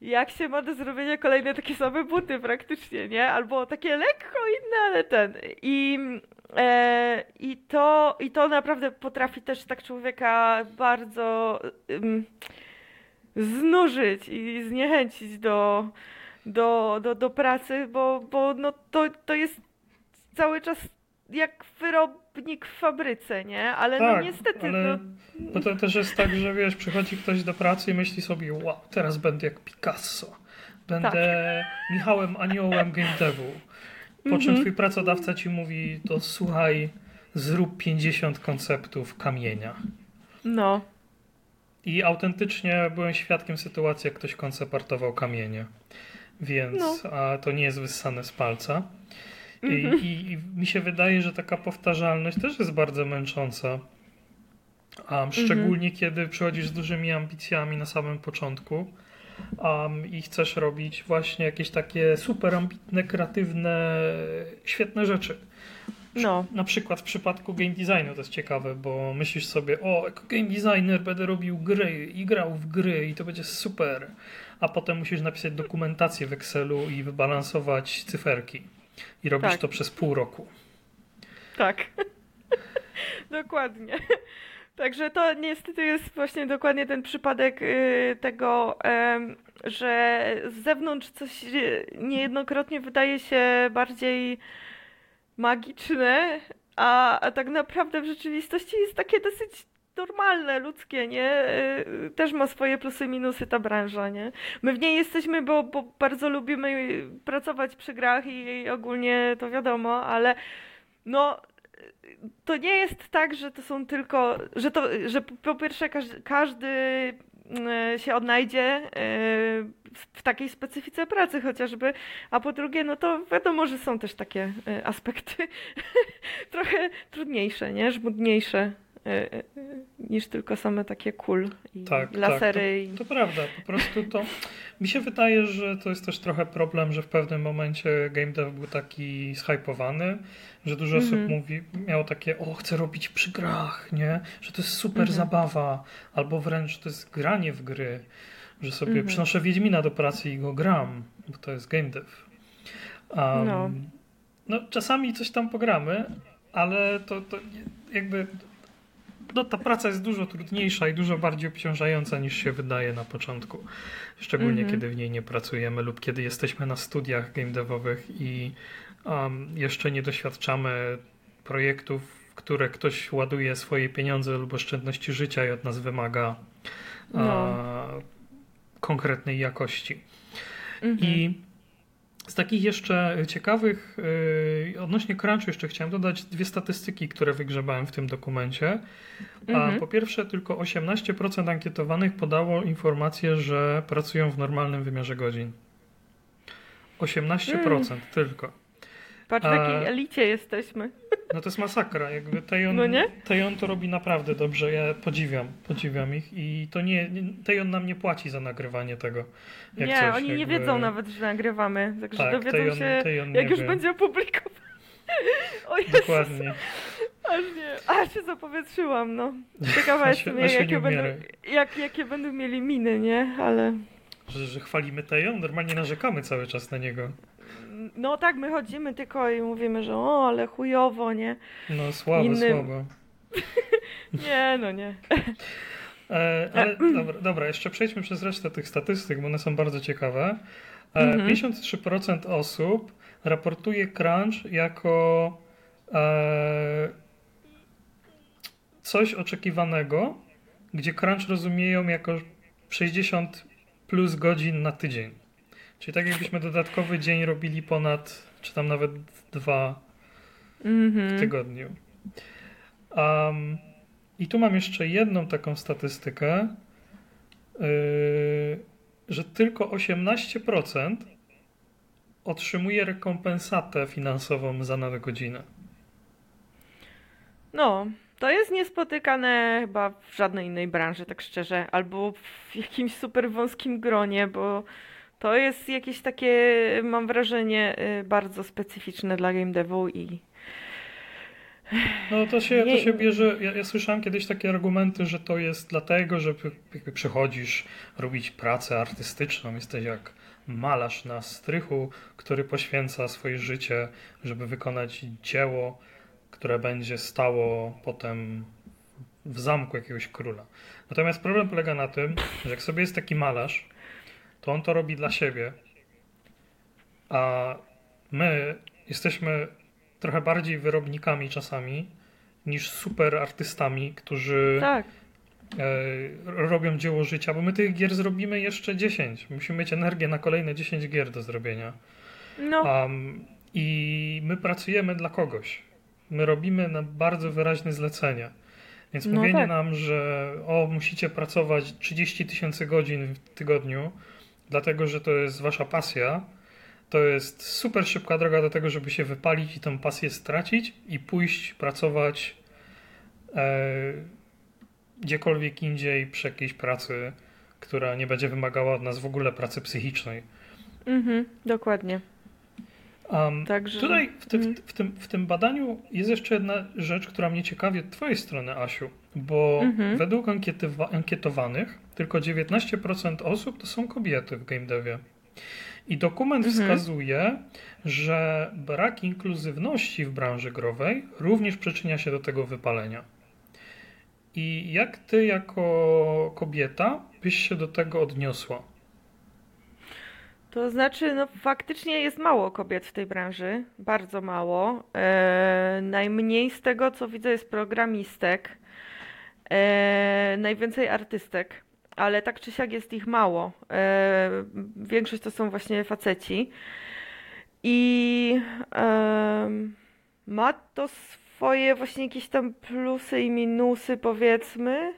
Jak się ma do zrobienia kolejne takie same buty praktycznie, nie? Albo takie lekko inne, ale ten. I, e, i, to, I to naprawdę potrafi też tak człowieka bardzo ym, znużyć i zniechęcić do, do, do, do pracy, bo, bo no to, to jest cały czas jak wyrobnik w fabryce, nie? Ale no Tak, niestety, ale no, bo to też jest tak, że wiesz, przychodzi ktoś do pracy i myśli sobie, wow, teraz będę jak Picasso. Będę Tak. Michałem Aniołem game devu. Po czym Mhm. twój pracodawca ci mówi, to słuchaj, zrób 50 konceptów kamienia. no, I autentycznie byłem świadkiem sytuacji, jak ktoś koncepartował kamienie. Więc No. a, to nie jest wyssane z palca. I, Mhm. i, I mi się wydaje, że taka powtarzalność też jest bardzo męcząca. Um, szczególnie kiedy przychodzisz z dużymi ambicjami na samym początku um, i chcesz robić właśnie jakieś takie super ambitne, kreatywne, świetne rzeczy. no, Na przykład w przypadku game designu to jest ciekawe, bo myślisz sobie, o, jako game designer będę robił gry i grał w gry i to będzie super. a potem musisz napisać dokumentację w Excelu i wybalansować cyferki. I robisz Tak. to przez pół roku. Tak. Dokładnie. Także to niestety jest właśnie dokładnie ten przypadek y, tego, że z zewnątrz coś niejednokrotnie wydaje się bardziej magiczne, a, a tak naprawdę w rzeczywistości jest takie dosyć normalne, ludzkie, nie? Y, Też ma swoje plusy i minusy ta branża, nie? My w niej jesteśmy, bo, bo bardzo lubimy pracować przy grach i, i ogólnie to wiadomo, ale no to nie jest tak, że to są tylko, że to, że po pierwsze każdy, każdy się odnajdzie e, w takiej specyfice pracy chociażby, a po drugie, no to wiadomo, że są też takie e, aspekty trochę trudniejsze, nie? Żmudniejsze niż tylko same takie kul i Tak, lasery i... To prawda, po prostu to. Mi się wydaje, że to jest też trochę problem, że w pewnym momencie game dev był taki zhypowany, że dużo osób Mhm. mówi, miało takie, o, chcę robić przy grach, nie? Że to jest super Mhm. zabawa, albo wręcz to jest granie w gry, że sobie Mhm. przynoszę Wiedźmina do pracy i go gram, bo to jest game dev. Um, No. no, czasami coś tam pogramy, ale to, to jakby no, ta praca jest dużo trudniejsza i dużo bardziej obciążająca niż się wydaje na początku. Szczególnie Mhm. kiedy w niej nie pracujemy lub kiedy jesteśmy na studiach game devowych i um, jeszcze nie doświadczamy projektów, w które ktoś ładuje swoje pieniądze lub oszczędności życia i od nas wymaga No. a, konkretnej jakości. Mhm. I z takich jeszcze ciekawych, yy, odnośnie crunchu jeszcze chciałem dodać dwie statystyki, które wygrzebałem w tym dokumencie. A Mhm. po pierwsze, tylko 18% ankietowanych podało informację, że pracują w normalnym wymiarze godzin. 18% tylko. Patrz, w jakiej a- elicie jesteśmy. No to jest masakra. Jakby Tejon, No nie? Tejon to robi naprawdę dobrze. Ja podziwiam, podziwiam ich i to nie, nie Tejon nam nie płaci za nagrywanie tego. Nie, coś, oni nie jakby- wiedzą nawet, że nagrywamy, także Tak, dowiedzą Tejon- się, Tejon jak nie już wie. będzie opublikowane. O Jezus, Dokładnie. aż nie, aż się zapowietrzyłam, no. Ciekawa jestem, nie jakie będą, jak, jakie będą mieli miny, nie? Ale, Że, że chwalimy Tejon? Normalnie narzekamy cały czas na niego. No tak, my chodzimy tylko i mówimy, że o, ale chujowo, nie? No słabo, Innym- słabo. Nie, no nie. E, ale dobra, dobra, jeszcze przejdźmy przez resztę tych statystyk, bo one są bardzo ciekawe. E, Mhm. 53% osób raportuje crunch jako e, coś oczekiwanego, gdzie crunch rozumieją jako 60 plus godzin na tydzień. Czyli tak jakbyśmy dodatkowy dzień robili ponad, czy tam nawet dwa w Mhm. tygodniu. Um, I tu mam jeszcze jedną taką statystykę, yy, że tylko 18% otrzymuje rekompensatę finansową za nadgodzinę. No, to jest niespotykane chyba w żadnej innej branży, tak szczerze, albo w jakimś super wąskim gronie, bo to jest jakieś takie, mam wrażenie, y, bardzo specyficzne dla game devu i No to się, to się bierze, ja, ja słyszałem kiedyś takie argumenty, że to jest dlatego, że jakby przychodzisz robić pracę artystyczną, jesteś jak malarz na strychu, który poświęca swoje życie, żeby wykonać dzieło, które będzie stało potem w zamku jakiegoś króla. Natomiast problem polega na tym, że jak sobie jest taki malarz, to on to robi dla siebie, a my jesteśmy trochę bardziej wyrobnikami czasami niż super artystami, którzy tak, e, robią dzieło życia, bo my tych gier zrobimy jeszcze 10. Musimy mieć energię na kolejne 10 gier do zrobienia. no, Um, I my pracujemy dla kogoś. My robimy na bardzo wyraźne zlecenia. Więc No mówienie tak. nam, że o, musicie pracować 30 tysięcy godzin w tygodniu, dlatego że to jest wasza pasja, to jest super szybka droga do tego, żeby się wypalić i tę pasję stracić i pójść pracować e, gdziekolwiek indziej przy jakiejś pracy, która nie będzie wymagała od nas w ogóle pracy psychicznej. mhm, dokładnie. Um, Także... Tutaj w, ty, w, w, tym, w tym badaniu jest jeszcze jedna rzecz, która mnie ciekawi od Twojej strony, Asiu, bo mhm. według ankietowanych tylko 19% osób to są kobiety w game devie. I dokument mhm. wskazuje, że brak inkluzywności w branży growej również przyczynia się do tego wypalenia. I jak ty, jako kobieta, byś się do tego odniosła? To znaczy, no faktycznie jest mało kobiet w tej branży, bardzo mało. E, najmniej z tego, co widzę, jest programistek, e, najwięcej artystek, ale tak czy siak jest ich mało. E, większość to są właśnie faceci. I ma to swoje właśnie jakieś tam plusy i minusy, powiedzmy.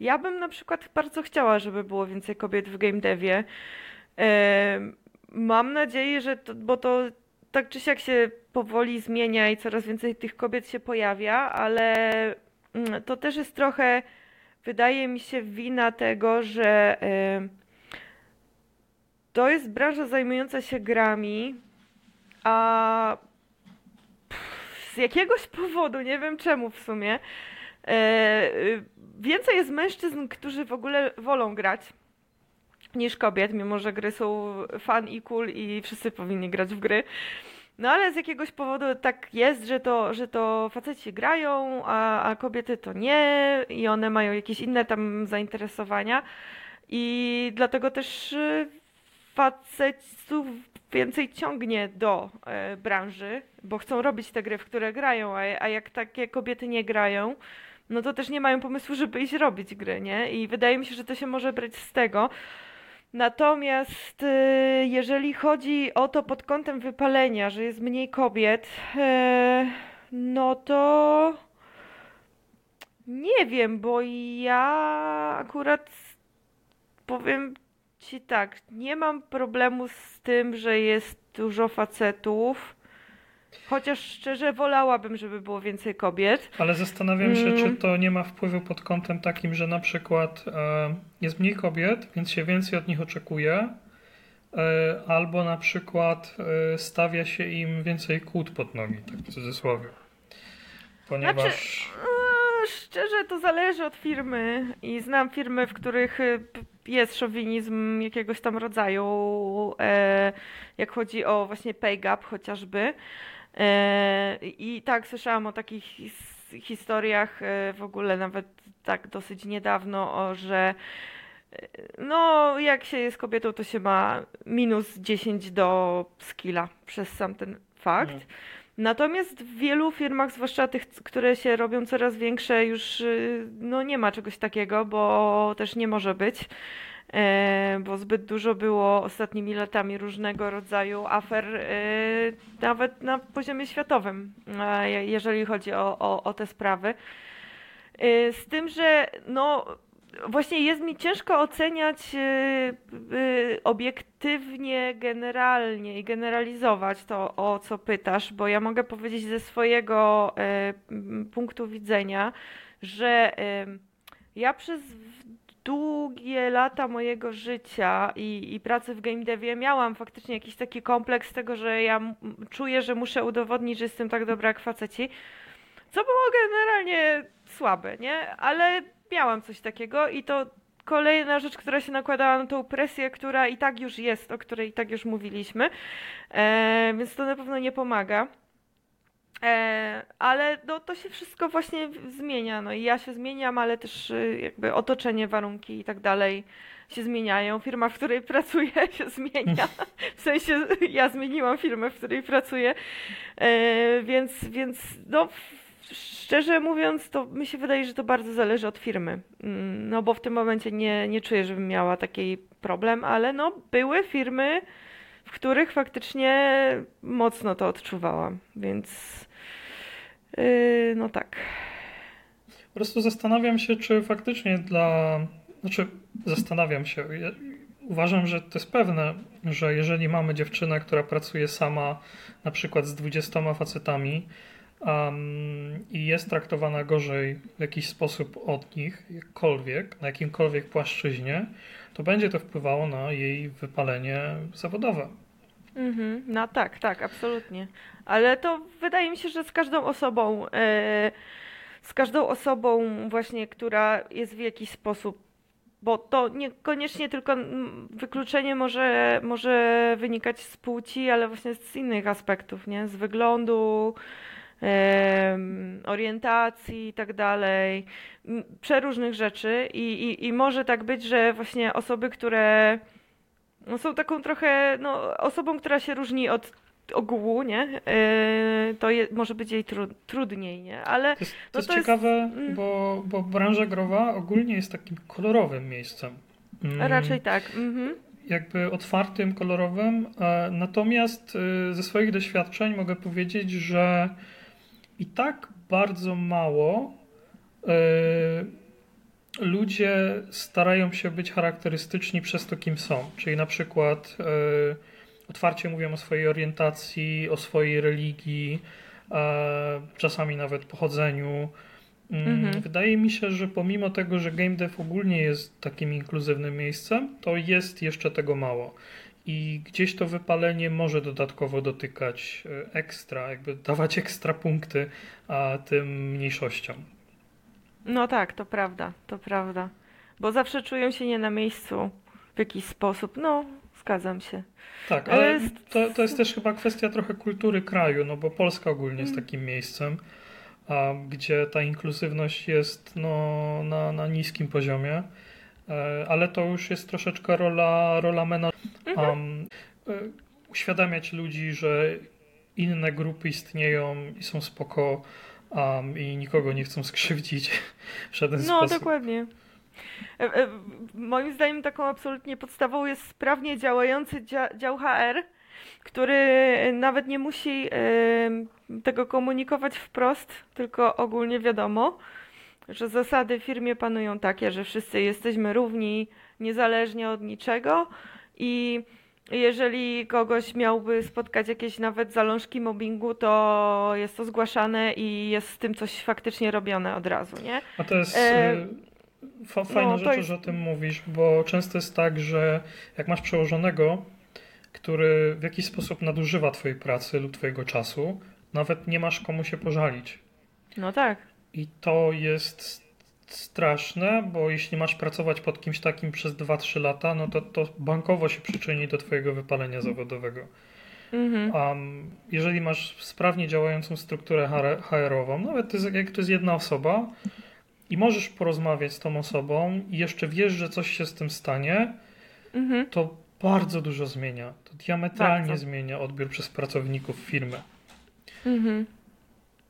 Ja bym na przykład bardzo chciała, żeby było więcej kobiet w game devie. Mam nadzieję, że to, bo to tak czy siak się powoli zmienia i coraz więcej tych kobiet się pojawia, ale mm, to też jest trochę, wydaje mi się, wina tego, że to jest branża zajmująca się grami, a z jakiegoś powodu, nie wiem czemu w sumie, e, więcej jest mężczyzn, którzy w ogóle wolą grać niż kobiet, mimo że gry są fan i cool i wszyscy powinni grać w gry. No ale z jakiegoś powodu tak jest, że to, że to faceci grają, a, a kobiety to nie i one mają jakieś inne tam zainteresowania i dlatego też y, facetów więcej ciągnie do e, branży, bo chcą robić te gry, w które grają, a, a jak takie kobiety nie grają, no to też nie mają pomysłu, żeby iść robić gry, nie? I wydaje mi się, że to się może brać z tego, Natomiast y, jeżeli chodzi o to pod kątem wypalenia, że jest mniej kobiet, e, no to nie wiem, bo ja akurat powiem ci tak, nie mam problemu z tym, że jest dużo facetów. Chociaż szczerze wolałabym, żeby było więcej kobiet. Ale zastanawiam się, mm. czy to nie ma wpływu pod kątem takim, że na przykład e, jest mniej kobiet, więc się więcej od nich oczekuje, e, albo na przykład e, stawia się im więcej kłód pod nogi, tak w cudzysłowie. Ponieważ. Znaczy, e, szczerze, to zależy od firmy i znam firmy, w których e, jest szowinizm jakiegoś tam rodzaju, e, jak chodzi o właśnie pay gap chociażby. E, I tak słyszałam o takich his historiach e, w ogóle nawet tak dosyć niedawno, o, że e, no jak się jest kobietą, to się ma minus 10 do skilla przez sam ten fakt. Mhm. Natomiast w wielu firmach, zwłaszcza tych, które się robią coraz większe, już no nie ma czegoś takiego, bo też nie może być. E, bo zbyt dużo było ostatnimi latami różnego rodzaju afer, e, nawet na poziomie światowym, e, jeżeli chodzi o, o, o te sprawy. Z tym, że no, właśnie jest mi ciężko oceniać obiektywnie, generalnie i generalizować to, o co pytasz, bo ja mogę powiedzieć ze swojego punktu widzenia, że ja przez długie lata mojego życia i, i pracy w game devie miałam faktycznie jakiś taki kompleks tego, że ja czuję, że muszę udowodnić, że jestem tak dobra jak faceci, co było generalnie słabe, nie? Ale miałam coś takiego i to kolejna rzecz, która się nakładała na tą presję, która i tak już jest, o której i tak już mówiliśmy, e, więc to na pewno nie pomaga. E, ale no, to się wszystko właśnie zmienia. No i ja się zmieniam, ale też y, jakby otoczenie, warunki i tak dalej się zmieniają. Firma, w której pracuję, się zmienia. W sensie ja zmieniłam firmę, w której pracuję. E, więc, więc no, szczerze mówiąc, to mi się wydaje, że to bardzo zależy od firmy. Mm, no bo w tym momencie nie, nie czuję, żebym miała taki problem, ale no były firmy, których faktycznie mocno to odczuwałam, więc Yy, no tak. Po prostu zastanawiam się, czy faktycznie dla. Znaczy, zastanawiam się. Uważam, że to jest pewne, że jeżeli mamy dziewczynę, która pracuje sama, na przykład z 20 facetami, um, i jest traktowana gorzej w jakiś sposób od nich, jakkolwiek, na jakimkolwiek płaszczyźnie, to będzie to wpływało na jej wypalenie zawodowe. Mhm. No tak, tak, absolutnie. Ale to wydaje mi się, że z każdą osobą, e, z każdą osobą właśnie, która jest w jakiś sposób, bo to niekoniecznie tylko wykluczenie może, może wynikać z płci, ale właśnie z innych aspektów, nie? Z wyglądu, em, orientacji i tak dalej, przeróżnych rzeczy i, i, i może tak być, że właśnie osoby, które no, są taką trochę, no, osobą, która się różni od ogółu, nie? Yy, to je, może być jej tru, trudniej, nie? Ale To jest, to no jest to jest- ciekawe, mm. bo, bo branża growa ogólnie jest takim kolorowym miejscem. Mm, raczej tak. Mhm. Jakby otwartym, kolorowym. e, Natomiast e, ze swoich doświadczeń mogę powiedzieć, że i tak bardzo mało ludzie starają się być charakterystyczni przez to, kim są. Czyli na przykład e, otwarcie mówią o swojej orientacji, o swojej religii, e, czasami nawet pochodzeniu. Mm, Mhm. Wydaje mi się, że pomimo tego, że game dev ogólnie jest takim inkluzywnym miejscem, to jest jeszcze tego mało. I gdzieś to wypalenie może dodatkowo dotykać e, ekstra, jakby dawać ekstra punkty a, tym mniejszościom. No tak, to prawda, to prawda. Bo zawsze czują się nie na miejscu w jakiś sposób. No, zgadzam się. Tak, Ale to, to jest też chyba kwestia trochę kultury kraju, no bo Polska ogólnie jest Mm. takim miejscem, a, gdzie ta inkluzywność jest no, na, na niskim poziomie, e, ale to już jest troszeczkę rola, rola mena, Mhm. um, e, uświadamiać ludzi, że inne grupy istnieją i są spoko um, i nikogo nie chcą skrzywdzić w żaden No, sposób. dokładnie. E, e, Moim zdaniem taką absolutnie podstawą jest sprawnie działający dzia- dział HR, który nawet nie musi tego komunikować wprost, tylko ogólnie wiadomo, że zasady w firmie panują takie, że wszyscy jesteśmy równi, niezależnie od niczego i jeżeli kogoś miałby spotkać jakieś nawet zalążki mobbingu, to jest to zgłaszane i jest z tym coś faktycznie robione od razu, nie? A to jest E, e, fa- fajna no, rzecz, jest- że o tym mówisz, bo często jest tak, że jak masz przełożonego, który w jakiś sposób nadużywa twojej pracy lub twojego czasu, nawet nie masz komu się pożalić. No tak. I to jest straszne, bo jeśli masz pracować pod kimś takim przez 2-3 lata, no to to bankowo się przyczyni do twojego wypalenia zawodowego. Mhm. Um, jeżeli masz sprawnie działającą strukturę HR- HR-ową, nawet to jest, jak to jest jedna osoba i możesz porozmawiać z tą osobą i jeszcze wiesz, że coś się z tym stanie, Mhm. to bardzo dużo zmienia. To diametralnie Bardzo. zmienia odbiór przez pracowników firmy. Mhm.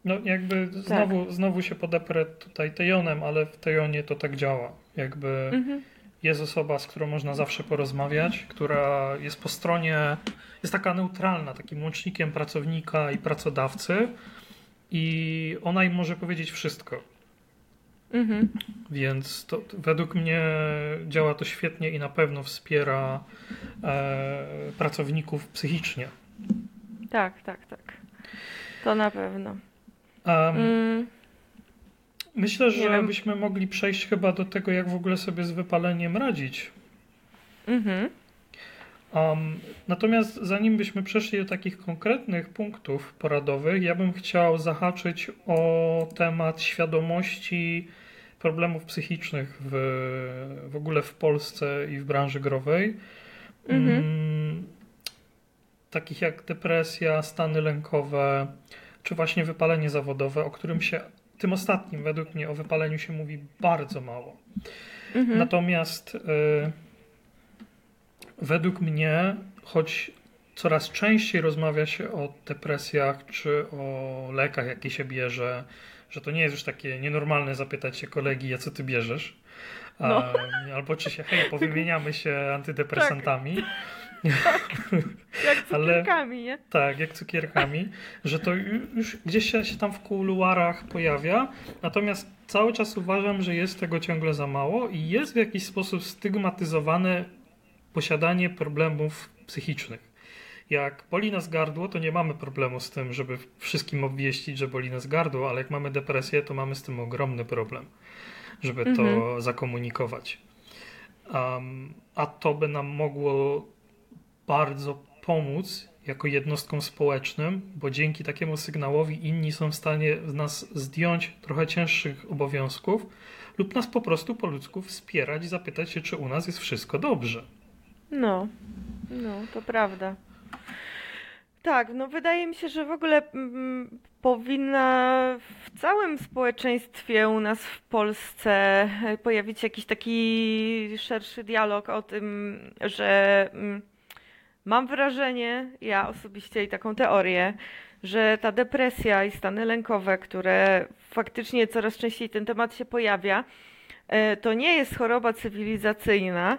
No jakby znowu, znowu się podeprę tutaj Tejonem, ale w Tejonie to tak działa. Jakby Mhm. jest osoba, z którą można zawsze porozmawiać, która jest po stronie, jest taka neutralna, takim łącznikiem pracownika i pracodawcy i ona im może powiedzieć wszystko. Mhm. Więc to według mnie działa to świetnie i na pewno wspiera e, pracowników psychicznie. Tak, tak, tak. To na pewno. Em, Mm. Myślę, że wiem. byśmy mogli przejść chyba do tego, jak w ogóle sobie z wypaleniem radzić. Mhm. Um, natomiast zanim byśmy przeszli do takich konkretnych punktów poradowych, ja bym chciał zahaczyć o temat świadomości problemów psychicznych w, w ogóle w Polsce i w branży growej. Mhm. Mm, takich jak depresja, stany lękowe, czy właśnie wypalenie zawodowe, o którym się, tym ostatnim według mnie o wypaleniu się mówi bardzo mało. Mhm. Natomiast y, według mnie, choć coraz częściej rozmawia się o depresjach czy o lekach, jakie się bierze, że to nie jest już takie nienormalne zapytać się kolegi, a co ty bierzesz? No. Albo czy się, hej, powymieniamy się antydepresantami. Jak z ale- cukierkami, nie? Tak, jak cukierkami, że to ju- już gdzieś się, się tam w kuluarach pojawia. Natomiast cały czas uważam, że jest tego ciągle za mało i jest w jakiś sposób stygmatyzowane posiadanie problemów psychicznych. Jak boli nas gardło, to nie mamy problemu z tym, żeby wszystkim obwieścić, że boli nas gardło, ale jak mamy depresję, to mamy z tym ogromny problem, żeby to Mhm. zakomunikować. Um, a to by nam mogło bardzo pomóc, jako jednostkom społecznym, bo dzięki takiemu sygnałowi inni są w stanie z nas zdjąć trochę cięższych obowiązków, lub nas po prostu po ludzku wspierać i zapytać się, czy u nas jest wszystko dobrze. No, no, to prawda. Tak, no wydaje mi się, że w ogóle mm, powinna w całym społeczeństwie u nas w Polsce pojawić się jakiś taki szerszy dialog o tym, że mm, mam wrażenie, ja osobiście i taką teorię, że ta depresja i stany lękowe, które faktycznie coraz częściej ten temat się pojawia, e, to nie jest choroba cywilizacyjna,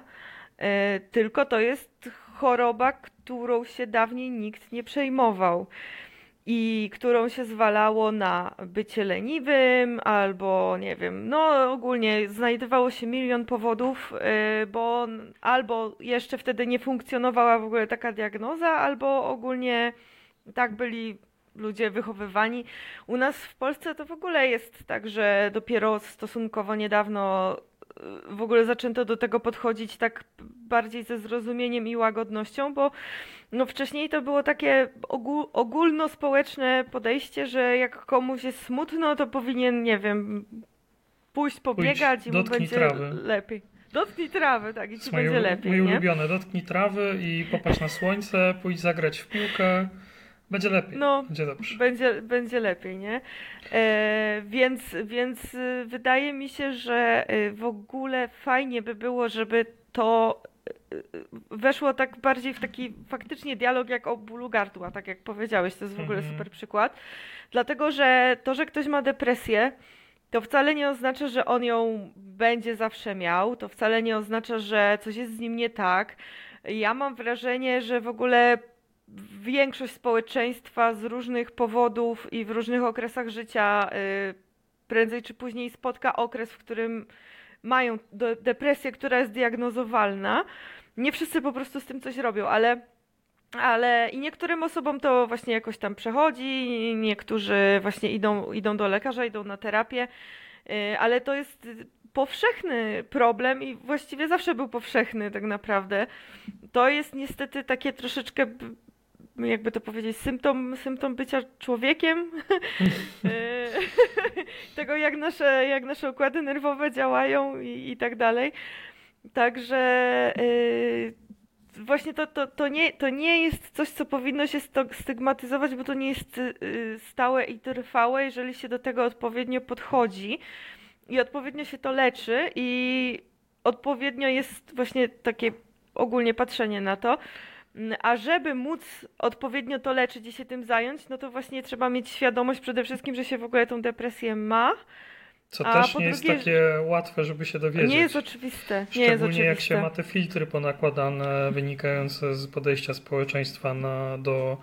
e, tylko to jest choroba, którą się dawniej nikt nie przejmował i którą się zwalało na bycie leniwym, albo nie wiem, no ogólnie znajdowało się milion powodów, y, bo albo jeszcze wtedy nie funkcjonowała w ogóle taka diagnoza, albo ogólnie tak byli ludzie wychowywani. U nas w Polsce to w ogóle jest tak, że dopiero stosunkowo niedawno w ogóle zaczęto do tego podchodzić tak bardziej ze zrozumieniem i łagodnością, bo no wcześniej to było takie ogól, ogólnospołeczne podejście, że jak komuś jest smutno, to powinien, nie wiem, pójść pobiegać Pójdź, i mu będzie trawy. lepiej. Dotknij trawy, tak, i ci moje, będzie lepiej. Moje ulubione, dotknij trawy i popatrz na słońce, pójdź zagrać w piłkę. Będzie lepiej. No, będzie dobrze. Będzie, będzie lepiej, nie? E, więc, więc y, wydaje mi się, że y, w ogóle fajnie by było, żeby to weszło tak bardziej w taki faktycznie dialog jak o bólu gardła, tak jak powiedziałeś, to jest w ogóle mhm. super przykład. Dlatego, że to, że ktoś ma depresję, to wcale nie oznacza, że on ją będzie zawsze miał, to wcale nie oznacza, że coś jest z nim nie tak. Ja mam wrażenie, że w ogóle większość społeczeństwa z różnych powodów i w różnych okresach życia y, prędzej czy później spotka okres, w którym mają depresję, która jest diagnozowalna. Nie wszyscy po prostu z tym coś robią, ale ale i niektórym osobom to właśnie jakoś tam przechodzi, niektórzy właśnie idą, idą do lekarza, idą na terapię, y, ale to jest powszechny problem i właściwie zawsze był powszechny tak naprawdę. To jest niestety takie troszeczkę jakby to powiedzieć, symptom, symptom bycia człowiekiem, e, tego jak nasze, jak nasze układy nerwowe działają i, i tak dalej. Także yy, właśnie to, to, to, nie, to nie jest coś, co powinno się stygmatyzować, bo to nie jest yy, stałe i trwałe, jeżeli się do tego odpowiednio podchodzi i odpowiednio się to leczy i odpowiednio jest właśnie takie ogólnie patrzenie na to. Mm, a żeby móc odpowiednio to leczyć i się tym zająć, no to właśnie trzeba mieć świadomość przede wszystkim, że się w ogóle tą depresję ma. Co też nie drugie, jest takie łatwe, żeby się dowiedzieć. Nie jest oczywiste. Nie Szczególnie jest oczywiste. jak się ma te filtry ponakładane, wynikające z podejścia społeczeństwa na, do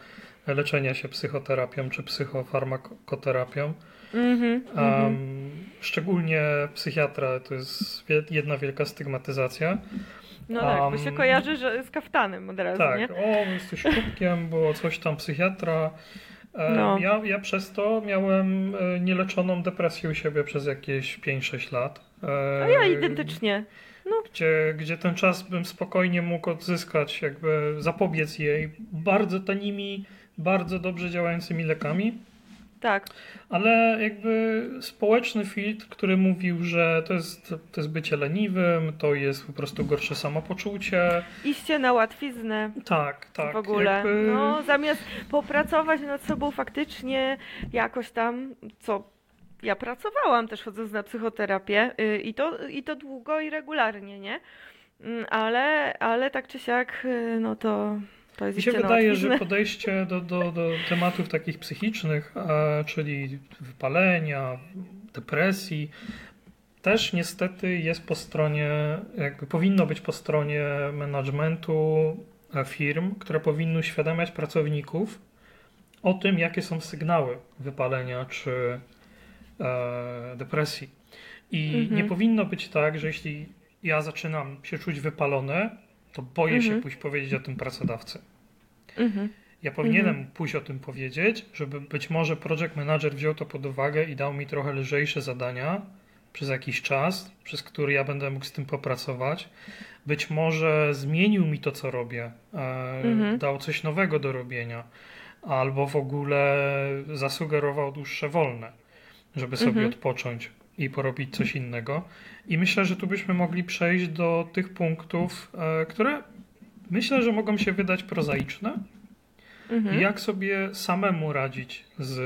leczenia się psychoterapią czy psychofarmakoterapią. Mm-hmm, um. Szczególnie psychiatra to jest jedna wielka stygmatyzacja. No tak, um, bo się kojarzy że z kaftanem od razu, tak, nie? o, jesteś kubkiem, bo coś tam psychiatra. No. Ja, ja przez to miałem e, nieleczoną depresję u siebie przez jakieś 5-6 lat. A ja identycznie. No. Gdzie, gdzie ten czas bym spokojnie mógł odzyskać, jakby zapobiec jej bardzo tanimi, bardzo dobrze działającymi lekami. Tak. Ale jakby społeczny filtr, który mówił, że to jest, to jest bycie leniwym, to jest po prostu gorsze samopoczucie. Iście na łatwiznę. Tak, tak. W ogóle. Jakby... No, zamiast popracować nad sobą faktycznie jakoś tam, co ja pracowałam też chodząc na psychoterapię y, i to, i to długo i regularnie, nie? Mm, ale, ale tak czy siak, y, no to Mi się wydaje, że podejście do, do, do tematów takich psychicznych, e, czyli wypalenia, depresji, też niestety jest po stronie, jakby powinno być po stronie managementu e, firm, które powinny uświadamiać pracowników o tym, jakie są sygnały wypalenia czy e, depresji. I mhm. nie powinno być tak, że jeśli ja zaczynam się czuć wypalony, to boję mhm. się pójść powiedzieć o tym pracodawcy. Mhm. Ja powinienem mhm. pójść o tym powiedzieć, żeby być może project manager wziął to pod uwagę i dał mi trochę lżejsze zadania, przez jakiś czas, przez który ja będę mógł z tym popracować. Być może zmienił mi to, co robię, e, Mhm. dał coś nowego do robienia, albo w ogóle zasugerował dłuższe wolne, żeby sobie Mhm. odpocząć i porobić coś innego. I myślę, że tu byśmy mogli przejść do tych punktów, e, które myślę, że mogą się wydać prozaiczne. Mhm. Jak sobie samemu radzić z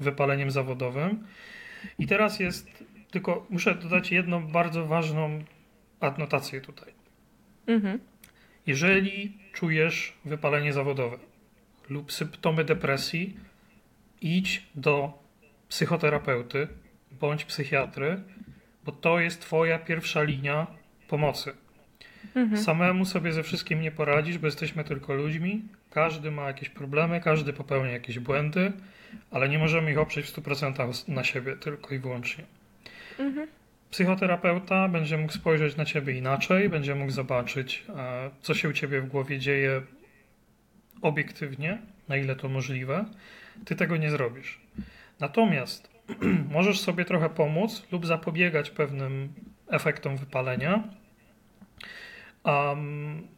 wypaleniem zawodowym. I teraz jest, tylko muszę dodać jedną bardzo ważną adnotację tutaj. Mhm. Jeżeli czujesz wypalenie zawodowe lub symptomy depresji, idź do psychoterapeuty bądź psychiatry, bo to jest Twoja pierwsza linia pomocy. Mhm. Samemu sobie ze wszystkim nie poradzisz, bo jesteśmy tylko ludźmi. Każdy ma jakieś problemy, każdy popełnia jakieś błędy, ale nie możemy ich oprzeć w 100% na siebie tylko i wyłącznie. Mhm. Psychoterapeuta będzie mógł spojrzeć na ciebie inaczej, będzie mógł zobaczyć, e, co się u ciebie w głowie dzieje obiektywnie, na ile to możliwe. Ty tego nie zrobisz. Natomiast możesz sobie trochę pomóc lub zapobiegać pewnym efektom wypalenia um,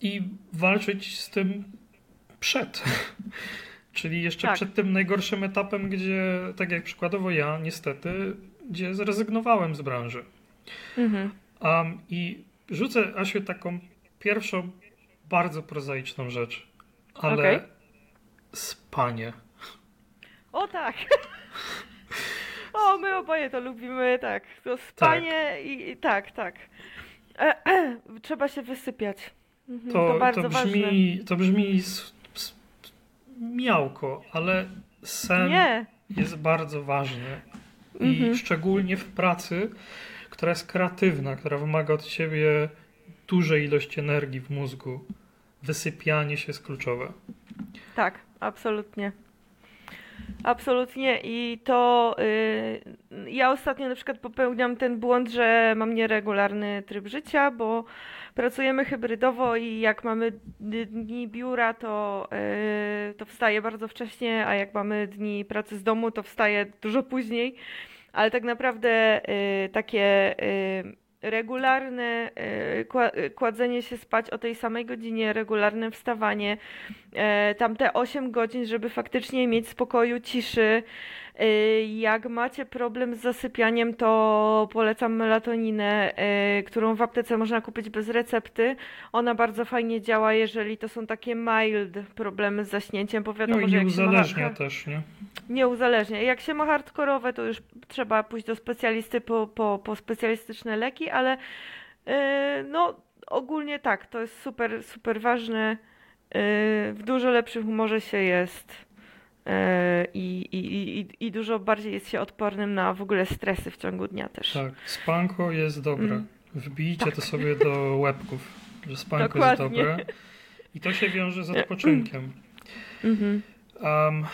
i walczyć z tym przed. Czyli jeszcze Tak. przed tym najgorszym etapem, gdzie, tak jak przykładowo ja, niestety, gdzie zrezygnowałem z branży. Mhm. Um, I rzucę Asiu taką pierwszą, bardzo prozaiczną rzecz, ale Okej. spanie. O tak. O, my oboje to lubimy, tak. To spanie i, i tak, tak. E, e, trzeba się wysypiać. Mhm, To, to bardzo to ważne. brzmi, to brzmi s, s, miałko, ale sen Nie. jest bardzo ważny. I Mhm. szczególnie w pracy, która jest kreatywna, która wymaga od ciebie dużej ilości energii w mózgu. Wysypianie się jest kluczowe. Tak, absolutnie. Absolutnie i to y, ja ostatnio na przykład popełniam ten błąd, że mam nieregularny tryb życia, bo pracujemy hybrydowo i jak mamy dni biura, to, y, to wstaję bardzo wcześnie, a jak mamy dni pracy z domu, to wstaję dużo później. Ale tak naprawdę y, takie y, regularne kła- y, kładzenie się spać o tej samej godzinie, regularne wstawanie, e, tam te 8 godzin, żeby faktycznie mieć spokoju, ciszy. E, Jak macie problem z zasypianiem, to polecam melatoninę, e, którą w aptece można kupić bez recepty. Ona bardzo fajnie działa, jeżeli to są takie mild problemy z zaśnięciem, bo No wiadomo, i że nie ma uzależnia też, nie? nie uzależnia. Jak się ma hardkorowe, to już trzeba pójść do specjalisty po, po, po specjalistyczne leki, ale e, no ogólnie tak, to jest super, super ważne. W dużo lepszym humorze się jest i, i, i, i dużo bardziej jest się odpornym na w ogóle stresy w ciągu dnia też. Tak, spanko jest dobre. Mm. Wbijcie to sobie do łebków, że spanko Dokładnie. jest dobre. I to się wiąże z odpoczynkiem. Um,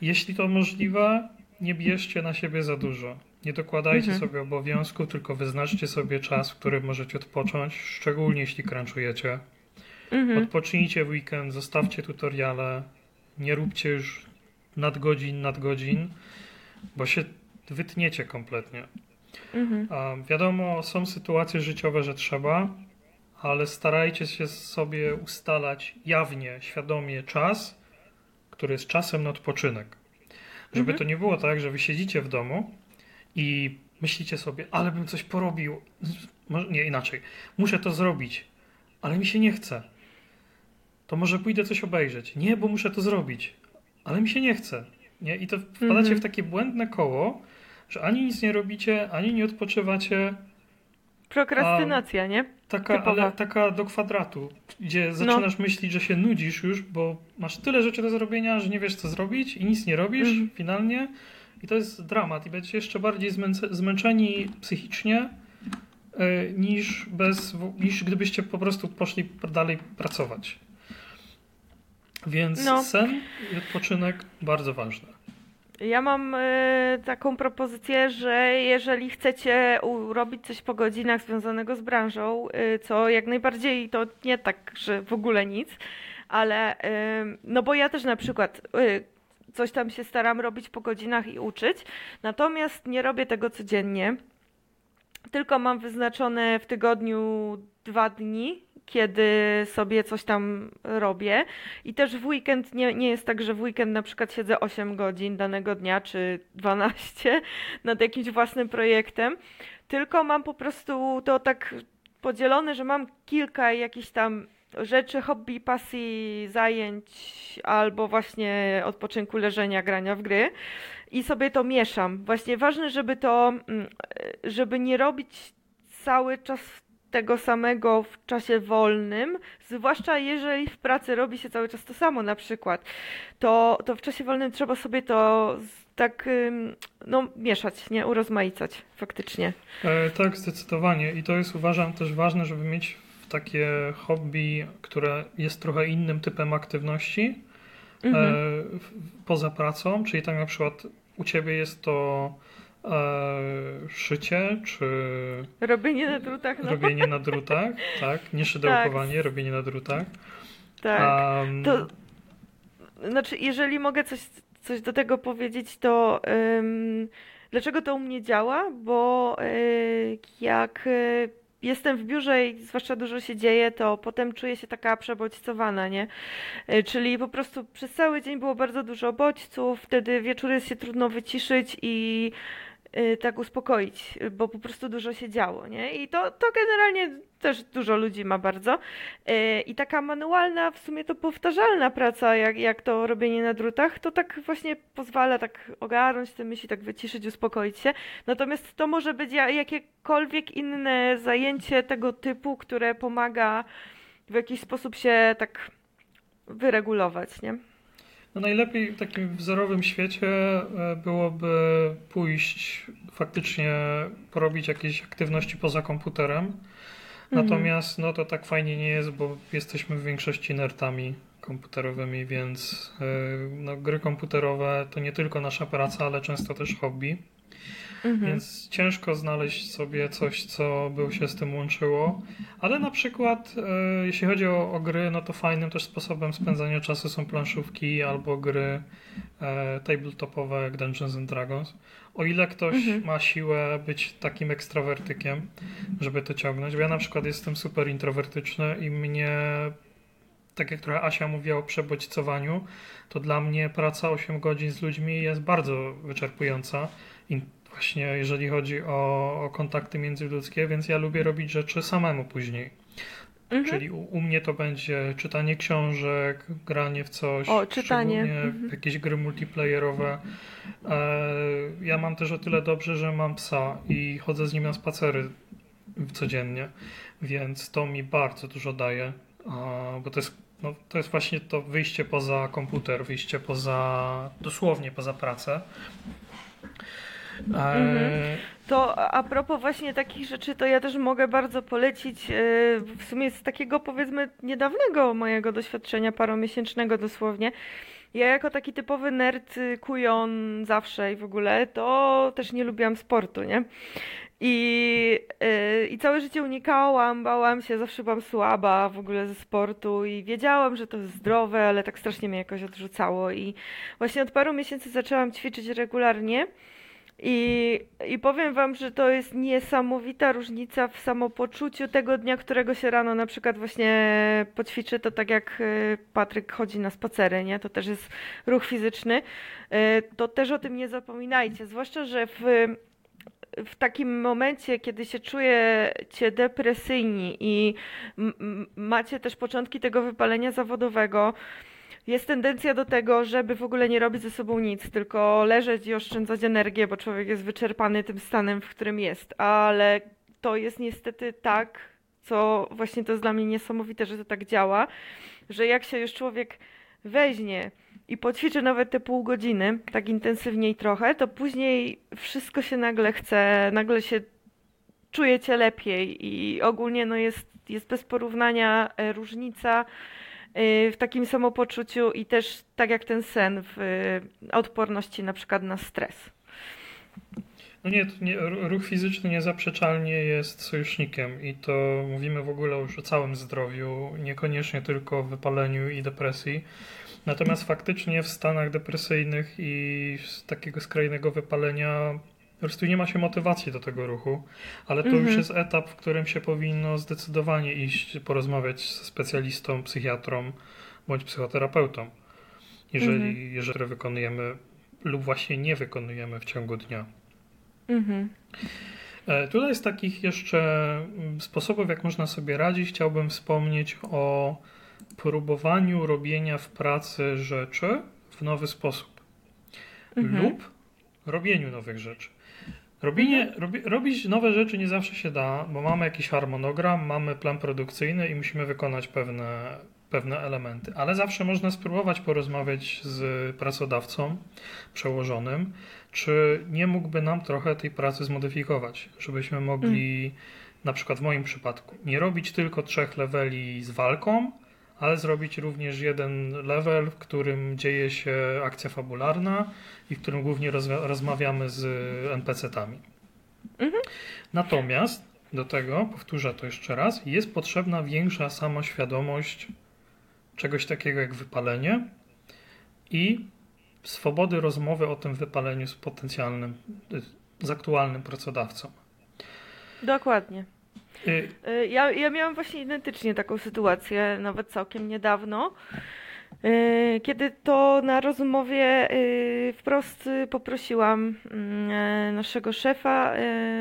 jeśli to możliwe, nie bierzcie na siebie za dużo. Nie dokładajcie Mhm. sobie obowiązków, tylko wyznaczcie sobie czas, w którym możecie odpocząć, szczególnie jeśli crunchujecie. Mhm. Odpocznijcie w weekend, zostawcie tutoriale, nie róbcie już nadgodzin, nadgodzin, bo się wytniecie kompletnie. Mhm. Wiadomo, są sytuacje życiowe, że trzeba, ale starajcie się sobie ustalać jawnie, świadomie czas, który jest czasem na odpoczynek. Żeby Mhm. to nie było tak, że wy siedzicie w domu i myślicie sobie, ale bym coś porobił. Nie, inaczej. Muszę to zrobić, ale mi się nie chce. To może pójdę coś obejrzeć. Nie, bo muszę to zrobić, ale mi się nie chce. Nie? I to wpadacie Mhm. w takie błędne koło, że ani nic nie robicie, ani nie odpoczywacie. Prokrastynacja, nie? Taka, Typowa. ale taka do kwadratu, gdzie No. zaczynasz myśleć, że się nudzisz już, bo masz tyle rzeczy do zrobienia, że nie wiesz co zrobić i nic nie robisz Mhm. finalnie. I to jest dramat. I będziecie jeszcze bardziej zmęczeni psychicznie y, niż, bez, niż gdybyście po prostu poszli dalej pracować. Więc No. sen i odpoczynek bardzo ważne. Ja mam e, taką propozycję, że jeżeli chcecie robić coś po godzinach związanego z branżą, e, co jak najbardziej to nie tak, że w ogóle nic, ale e, no bo ja też na przykład coś tam się staram robić po godzinach i uczyć. Natomiast nie robię tego codziennie. Tylko mam wyznaczone w tygodniu dwa dni, kiedy sobie coś tam robię. I też w weekend nie, nie jest tak, że w weekend na przykład siedzę 8 godzin danego dnia czy 12 nad jakimś własnym projektem, tylko mam po prostu to tak podzielone, że mam kilka jakichś tam rzeczy, hobby, pasji, zajęć albo właśnie odpoczynku, leżenia, grania w gry i sobie to mieszam. Właśnie ważne, żeby to, mm, żeby nie robić cały czas tego samego w czasie wolnym, zwłaszcza jeżeli w pracy robi się cały czas to samo na przykład, to, to w czasie wolnym trzeba sobie to tak no, mieszać, nie urozmaicać faktycznie. E, tak, zdecydowanie. I to jest uważam też ważne, żeby mieć takie hobby, które jest trochę innym typem aktywności mhm. e, poza pracą, czyli tak na przykład u ciebie jest to e, szycie, czy... Robienie na drutach. No. Robienie na drutach, tak. Nie szydełkowanie, tak. robienie na drutach. Tak. Um, to, znaczy, jeżeli mogę coś, coś do tego powiedzieć, to um, dlaczego to u mnie działa? Bo y, jak y, jestem w biurze i zwłaszcza dużo się dzieje, to potem czuję się taka przebodźcowana, nie? E, czyli po prostu przez cały dzień było bardzo dużo bodźców, wtedy wieczór jest się trudno wyciszyć i tak uspokoić, bo po prostu dużo się działo, nie? I to, to generalnie też dużo ludzi ma bardzo. Y, I taka manualna, w sumie to powtarzalna praca, jak, jak to robienie na drutach, to tak właśnie pozwala tak ogarnąć te myśli, tak wyciszyć, uspokoić się. Natomiast to może być jakiekolwiek inne zajęcie tego typu, które pomaga w jakiś sposób się tak wyregulować, nie? No najlepiej w takim wzorowym świecie e, byłoby pójść faktycznie porobić jakieś aktywności poza komputerem. Mhm. Natomiast no to tak fajnie nie jest, bo jesteśmy w większości nertami komputerowymi, więc e, no, gry komputerowe to nie tylko nasza praca, ale często też hobby. Mhm. Więc ciężko znaleźć sobie coś, co by się z tym łączyło. Ale na przykład, e, jeśli chodzi o, o, gry, no to fajnym też sposobem spędzania czasu są planszówki albo gry e, tabletopowe jak Dungeons and Dragons. O ile ktoś mhm. ma siłę być takim ekstrawertykiem, żeby to ciągnąć. Bo ja na przykład jestem super introwertyczny i mnie tak jak trochę Asia mówiła o przebodźcowaniu, to dla mnie praca 8 godzin z ludźmi jest bardzo wyczerpująca właśnie jeżeli chodzi o, o kontakty międzyludzkie, więc ja lubię robić rzeczy samemu później. Mhm. Czyli u, u, mnie to będzie czytanie książek, granie w coś, o, czytanie. Mhm. jakieś gry multiplayerowe. E, ja mam też o tyle dobrze, że mam psa i chodzę z nim na spacery codziennie, więc to mi bardzo dużo daje, bo to jest, no, to jest właśnie to wyjście poza komputer, wyjście poza, dosłownie poza pracę. Mhm. To a propos właśnie takich rzeczy, to ja też mogę bardzo polecić e, w sumie z takiego powiedzmy niedawnego mojego doświadczenia, paromiesięcznego dosłownie. Ja jako taki typowy nerd, y, kujon zawsze i w ogóle, to też nie lubiłam sportu, nie? I, yy, I całe życie unikałam, bałam się, zawsze byłam słaba w ogóle ze sportu i wiedziałam, że to jest zdrowe, ale tak strasznie mnie jakoś odrzucało. I właśnie od paru miesięcy zaczęłam ćwiczyć regularnie. I, I powiem wam, że to jest niesamowita różnica w samopoczuciu tego dnia, którego się rano na przykład właśnie poćwiczy, to tak jak e, Patryk chodzi na spacery, nie? To też jest ruch fizyczny. E, to też o tym nie zapominajcie, zwłaszcza, że w w takim momencie, kiedy się czujecie depresyjni i macie też początki tego wypalenia zawodowego, jest tendencja do tego, żeby w ogóle nie robić ze sobą nic, tylko leżeć i oszczędzać energię, bo człowiek jest wyczerpany tym stanem, w którym jest. Ale to jest niestety tak, co właśnie to jest dla mnie niesamowite, że to tak działa, że jak się już człowiek weźmie i poćwiczy nawet te pół godziny, tak intensywniej trochę, to później wszystko się nagle chce, nagle się czujecie lepiej i ogólnie no jest, jest bez porównania e, różnica w takim samopoczuciu i też tak jak ten sen w y, odporności na przykład na stres. No nie, nie, ruch fizyczny niezaprzeczalnie jest sojusznikiem i to mówimy w ogóle już o całym zdrowiu, niekoniecznie tylko o wypaleniu i depresji. Natomiast faktycznie w stanach depresyjnych i takiego skrajnego wypalenia po prostu nie ma się motywacji do tego ruchu, ale to Mhm. już jest etap, w którym się powinno zdecydowanie iść, porozmawiać ze specjalistą, psychiatrą bądź psychoterapeutą, jeżeli, Mhm. jeżeli wykonujemy lub właśnie nie wykonujemy w ciągu dnia. Mhm. E, Tutaj z takich jeszcze mm, sposobów, jak można sobie radzić, chciałbym wspomnieć o próbowaniu robienia w pracy rzeczy w nowy sposób Mhm. lub robieniu nowych rzeczy. Robienie, robi, robić nowe rzeczy nie zawsze się da, bo mamy jakiś harmonogram, mamy plan produkcyjny i musimy wykonać pewne, pewne elementy, ale zawsze można spróbować porozmawiać z pracodawcą przełożonym, czy nie mógłby nam trochę tej pracy zmodyfikować, żebyśmy mogli, na przykład w moim przypadku, nie robić tylko trzech leveli z walką, ale zrobić również jeden level, w którym dzieje się akcja fabularna i w którym głównie rozmawiamy z NPC-tami. Natomiast do tego, powtórzę to jeszcze raz, jest potrzebna większa samoświadomość czegoś takiego jak wypalenie i swobody rozmowy o tym wypaleniu z potencjalnym, z aktualnym pracodawcą. Dokładnie. Y, Y, Ja, ja miałam właśnie identycznie taką sytuację, nawet całkiem niedawno, y, kiedy to na rozmowie wprost poprosiłam naszego szefa,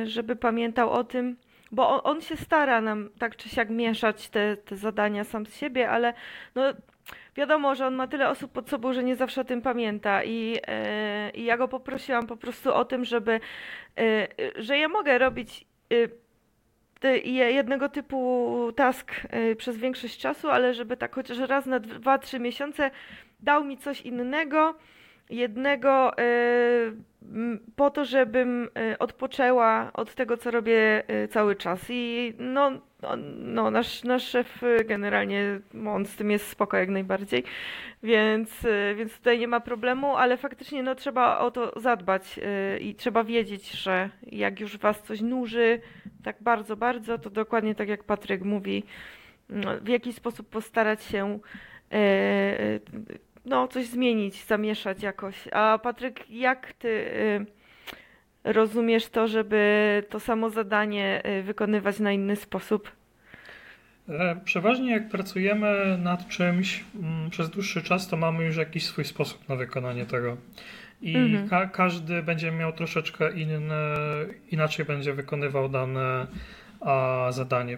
żeby pamiętał o tym, bo on, on się stara nam tak czy siak mieszać te, te zadania sam z siebie, ale no, wiadomo, że on ma tyle osób pod sobą, że nie zawsze o tym pamięta i, i ja go poprosiłam po prostu o tym, żeby, że ja mogę robić jednego typu task y, przez większość czasu, ale żeby tak chociaż raz na 2-3 miesiące dał mi coś innego, jednego y, po to, żebym y, odpoczęła od tego, co robię y, cały czas. I no, no, no nasz, nasz szef generalnie, on z tym jest spoko jak najbardziej, więc, więc tutaj nie ma problemu, ale faktycznie no, trzeba o to zadbać i trzeba wiedzieć, że jak już was coś nuży, tak bardzo, bardzo, to dokładnie tak jak Patryk mówi, no, w jaki sposób postarać się no, coś zmienić, zamieszać jakoś. A Patryk, jak ty e, rozumiesz to, żeby to samo zadanie e, wykonywać na inny sposób? E, Przeważnie jak pracujemy nad czymś mm, przez dłuższy czas, to mamy już jakiś swój sposób na wykonanie tego. I Mhm. ka każdy będzie miał troszeczkę inne, inaczej będzie wykonywał dane a, zadanie.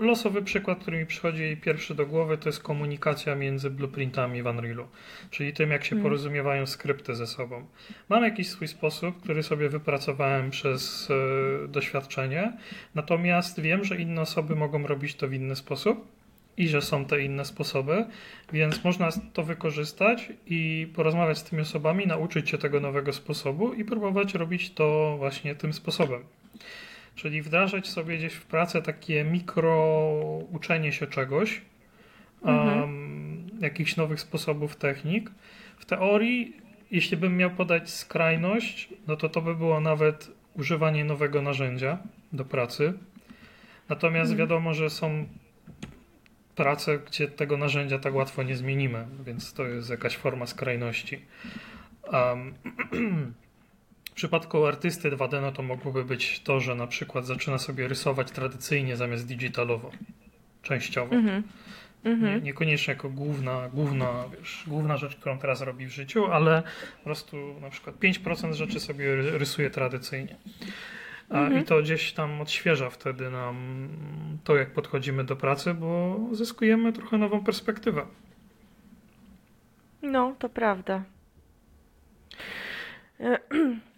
Losowy przykład, który mi przychodzi pierwszy do głowy, to jest komunikacja między blueprintami w Unrealu, czyli tym, jak się Mhm. porozumiewają skrypty ze sobą. Mam jakiś swój sposób, który sobie wypracowałem przez e, doświadczenie, natomiast wiem, że inne osoby mogą robić to w inny sposób i że są te inne sposoby, więc można to wykorzystać i porozmawiać z tymi osobami, nauczyć się tego nowego sposobu i próbować robić to właśnie tym sposobem. Czyli wdrażać sobie gdzieś w pracę takie mikro uczenie się czegoś, Mhm. um, jakichś nowych sposobów, technik. W teorii, jeśli bym miał podać skrajność, no to to by było nawet używanie nowego narzędzia do pracy. Natomiast Mhm. wiadomo, że są prace, gdzie tego narzędzia tak łatwo nie zmienimy, więc to jest jakaś forma skrajności. Um, w przypadku artysty 2D no to mogłoby być to, że na przykład zaczyna sobie rysować tradycyjnie zamiast digitalowo, częściowo. Mhm. Nie, Mhm. niekoniecznie jako główna, główna, wiesz, główna rzecz, którą teraz robi w życiu, ale po prostu na przykład 5% rzeczy sobie ry- rysuje tradycyjnie. A, Mhm. I to gdzieś tam odświeża wtedy nam to, jak podchodzimy do pracy, bo zyskujemy trochę nową perspektywę. No, to prawda. E,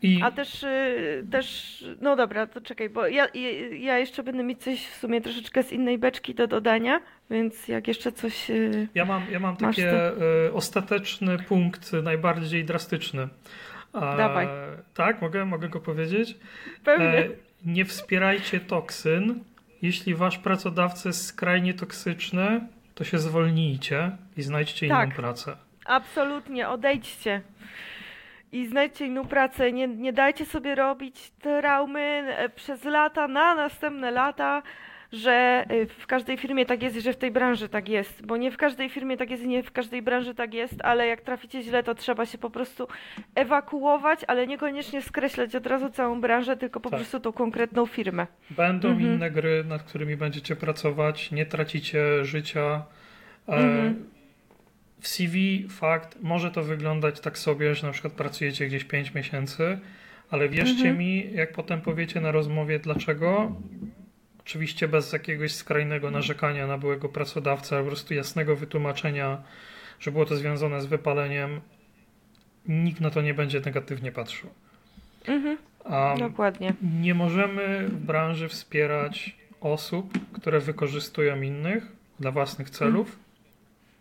I A też, y, też, no dobra, to czekaj, bo ja, ja- jeszcze będę mieć coś w sumie troszeczkę z innej beczki do dodania, więc jak jeszcze coś... y, ja mam, ja mam taki e, ostateczny punkt, najbardziej drastyczny. Dawaj. Tak, mogę, mogę go powiedzieć? Pewnie. E, nie wspierajcie toksyn. Jeśli wasz pracodawca jest skrajnie toksyczny, to się zwolnijcie i znajdźcie Tak. inną pracę. Absolutnie, odejdźcie i znajdźcie inną pracę. Nie, nie dajcie sobie robić traumy e, przez lata, na następne lata. że y, w każdej firmie tak jest i że w tej branży tak jest, bo nie w każdej firmie tak jest i nie w każdej branży tak jest, ale jak traficie źle, to trzeba się po prostu ewakuować, ale niekoniecznie skreślać od razu całą branżę, tylko po Tak. prostu tą konkretną firmę. Będą Mhm. inne gry, nad którymi będziecie pracować, nie tracicie życia. E, Mhm. W CV fakt, może to wyglądać tak sobie, że na przykład pracujecie gdzieś 5 miesięcy, ale wierzcie Mhm. mi, jak potem powiecie na rozmowie dlaczego, oczywiście bez jakiegoś skrajnego narzekania na byłego pracodawcę, po prostu jasnego wytłumaczenia, że było to związane z wypaleniem, nikt na to nie będzie negatywnie patrzył. Mhm, A dokładnie. nie możemy w branży wspierać osób, które wykorzystują innych dla własnych celów.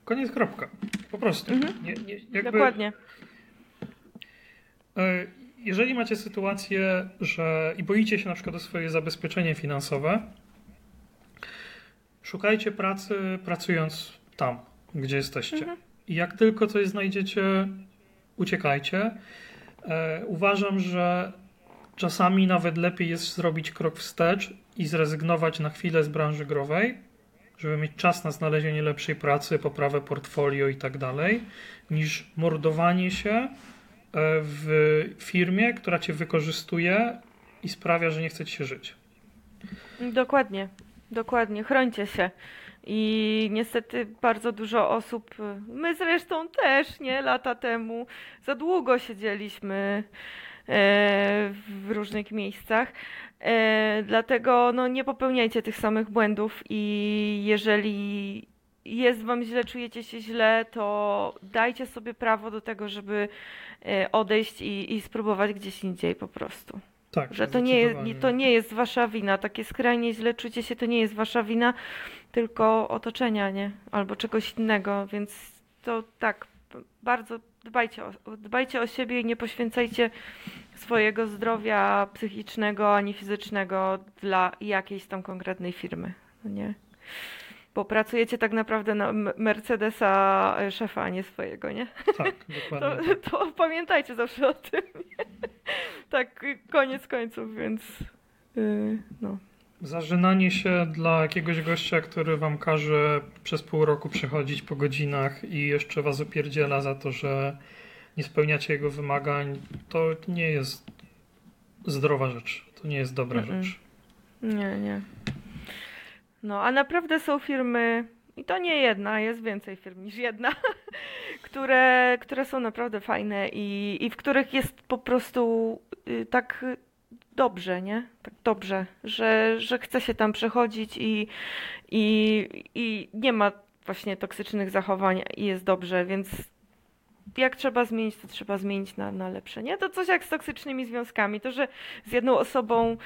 Koniec, kropka. Po prostu. Mhm. Nie, nie, jakby, Dokładnie. e, Jeżeli macie sytuację, że i boicie się na przykład o swoje zabezpieczenie finansowe, szukajcie pracy pracując tam, gdzie jesteście. Mhm. I jak tylko coś znajdziecie, uciekajcie. E, uważam, że czasami nawet lepiej jest zrobić krok wstecz i zrezygnować na chwilę z branży growej, żeby mieć czas na znalezienie lepszej pracy, poprawę portfolio i tak dalej, niż mordowanie się e, w firmie, która cię wykorzystuje i sprawia, że nie chce ci się żyć. Dokładnie, dokładnie. Chrońcie się. I niestety bardzo dużo osób, my zresztą też, nie, lata temu, za długo siedzieliśmy e, w różnych miejscach. E, dlatego no, nie popełniajcie tych samych błędów i jeżeli jest wam źle, czujecie się źle, to dajcie sobie prawo do tego, żeby e, odejść i, i spróbować gdzieś indziej po prostu. Tak, Że to nie, jest, to nie jest wasza wina. Takie skrajnie źle czucie się to nie jest wasza wina, tylko otoczenia, nie? Albo czegoś innego, więc to tak, bardzo dbajcie o, dbajcie o siebie i nie poświęcajcie swojego zdrowia psychicznego ani fizycznego dla jakiejś tam konkretnej firmy, no nie? Bo pracujecie tak naprawdę na Mercedesa e, szefa, a nie swojego, nie? Tak, To, dokładnie. to pamiętajcie zawsze o tym. Nie? Tak, koniec końców, więc yy, no. Zażynanie się dla jakiegoś gościa, który wam każe przez pół roku przychodzić po godzinach i jeszcze was opierdziela za to, że nie spełniacie jego wymagań, to nie jest zdrowa rzecz. To nie jest dobra Mm-mm. rzecz. Nie, nie. No, a naprawdę są firmy, i to nie jedna, jest więcej firm niż jedna, które, które są naprawdę fajne i, i w których jest po prostu y, tak dobrze, nie? Tak dobrze, że, że chce się tam przechodzić i, i, i nie ma właśnie toksycznych zachowań i jest dobrze, więc jak trzeba zmienić, to trzeba zmienić na, na lepsze, nie? To coś jak z toksycznymi związkami, to, że z jedną osobą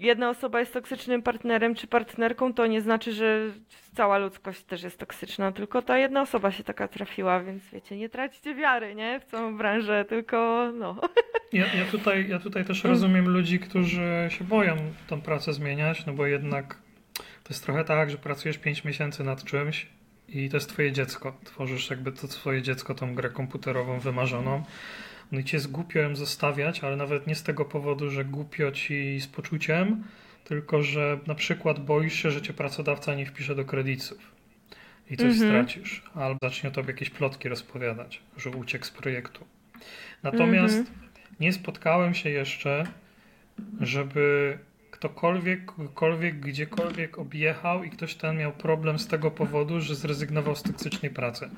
jedna osoba jest toksycznym partnerem czy partnerką, to nie znaczy, że cała ludzkość też jest toksyczna, tylko ta jedna osoba się taka trafiła, więc wiecie, nie traćcie wiary, nie? W całą branżę, tylko no. Ja, ja, tutaj, ja tutaj też rozumiem ludzi, którzy się boją tą pracę zmieniać, no bo jednak to jest trochę tak, że pracujesz 5 miesięcy nad czymś i to jest twoje dziecko. Tworzysz jakby to swoje dziecko, tą grę komputerową wymarzoną. No i cię jest głupio ją zostawiać, ale nawet nie z tego powodu, że głupio ci z poczuciem, tylko że na przykład boisz się, że cię pracodawca nie wpisze do kredytów i coś Mhm. stracisz, albo zacznie o tobie jakieś plotki rozpowiadać, że uciekł z projektu. Natomiast Mhm. nie spotkałem się jeszcze, żeby ktokolwiek, kogokolwiek, gdziekolwiek objechał i ktoś ten miał problem z tego powodu, że zrezygnował z toksycznej pracy.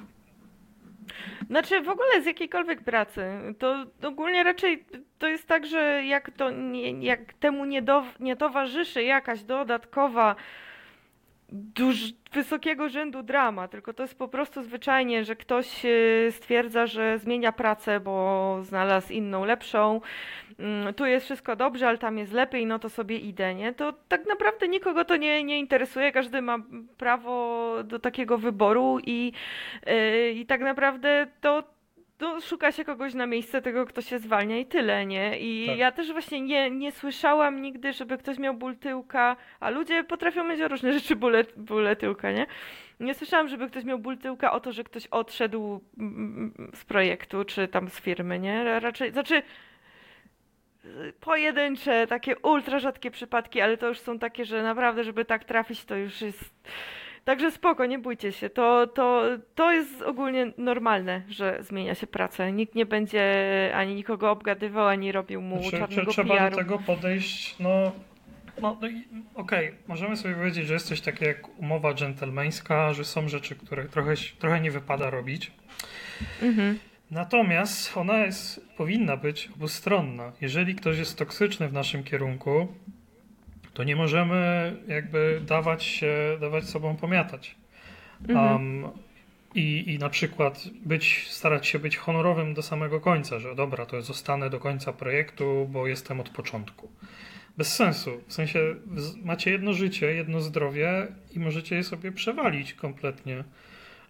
Znaczy w ogóle z jakiejkolwiek pracy, to ogólnie raczej to jest tak, że jak to nie, jak temu nie, do, nie towarzyszy jakaś dodatkowa duż, wysokiego rzędu drama, tylko to jest po prostu zwyczajnie, że ktoś e, stwierdza, że zmienia pracę, bo znalazł inną, lepszą, mm, tu jest wszystko dobrze, ale tam jest lepiej, no to sobie idę, nie? To tak naprawdę nikogo to nie, nie interesuje, każdy ma prawo do takiego wyboru i, yy, i tak naprawdę to to szuka się kogoś na miejsce tego, kto się zwalnia i tyle, nie? I Tak. ja też właśnie nie, nie słyszałam nigdy, żeby ktoś miał ból tyłka, a ludzie potrafią mieć o różne rzeczy bóle, bóle tyłka, nie? Nie słyszałam, żeby ktoś miał ból tyłka o to, że ktoś odszedł mm, z projektu, czy tam z firmy, nie? Raczej, znaczy, pojedyncze, takie ultra rzadkie przypadki, ale to już są takie, że naprawdę, żeby tak trafić, to już jest. Także spoko, nie bójcie się. To, to, to jest ogólnie normalne, że zmienia się pracę. Nikt nie będzie ani nikogo obgadywał, ani robił mu Znaczy, czarnego trzeba PR-u. do tego podejść, no, no, no okej, możemy sobie powiedzieć, że jest coś takiego jak umowa dżentelmeńska, że są rzeczy, które trochę, trochę nie wypada robić. Mhm. Natomiast ona jest, powinna być obustronna. Jeżeli ktoś jest toksyczny w naszym kierunku, to nie możemy jakby dawać się, dawać sobą pomiatać. Mhm. Um, i, I na przykład być, starać się być honorowym do samego końca, że dobra, to zostanę do końca projektu, bo jestem od początku. Bez sensu. W sensie macie jedno życie, jedno zdrowie i możecie je sobie przewalić kompletnie.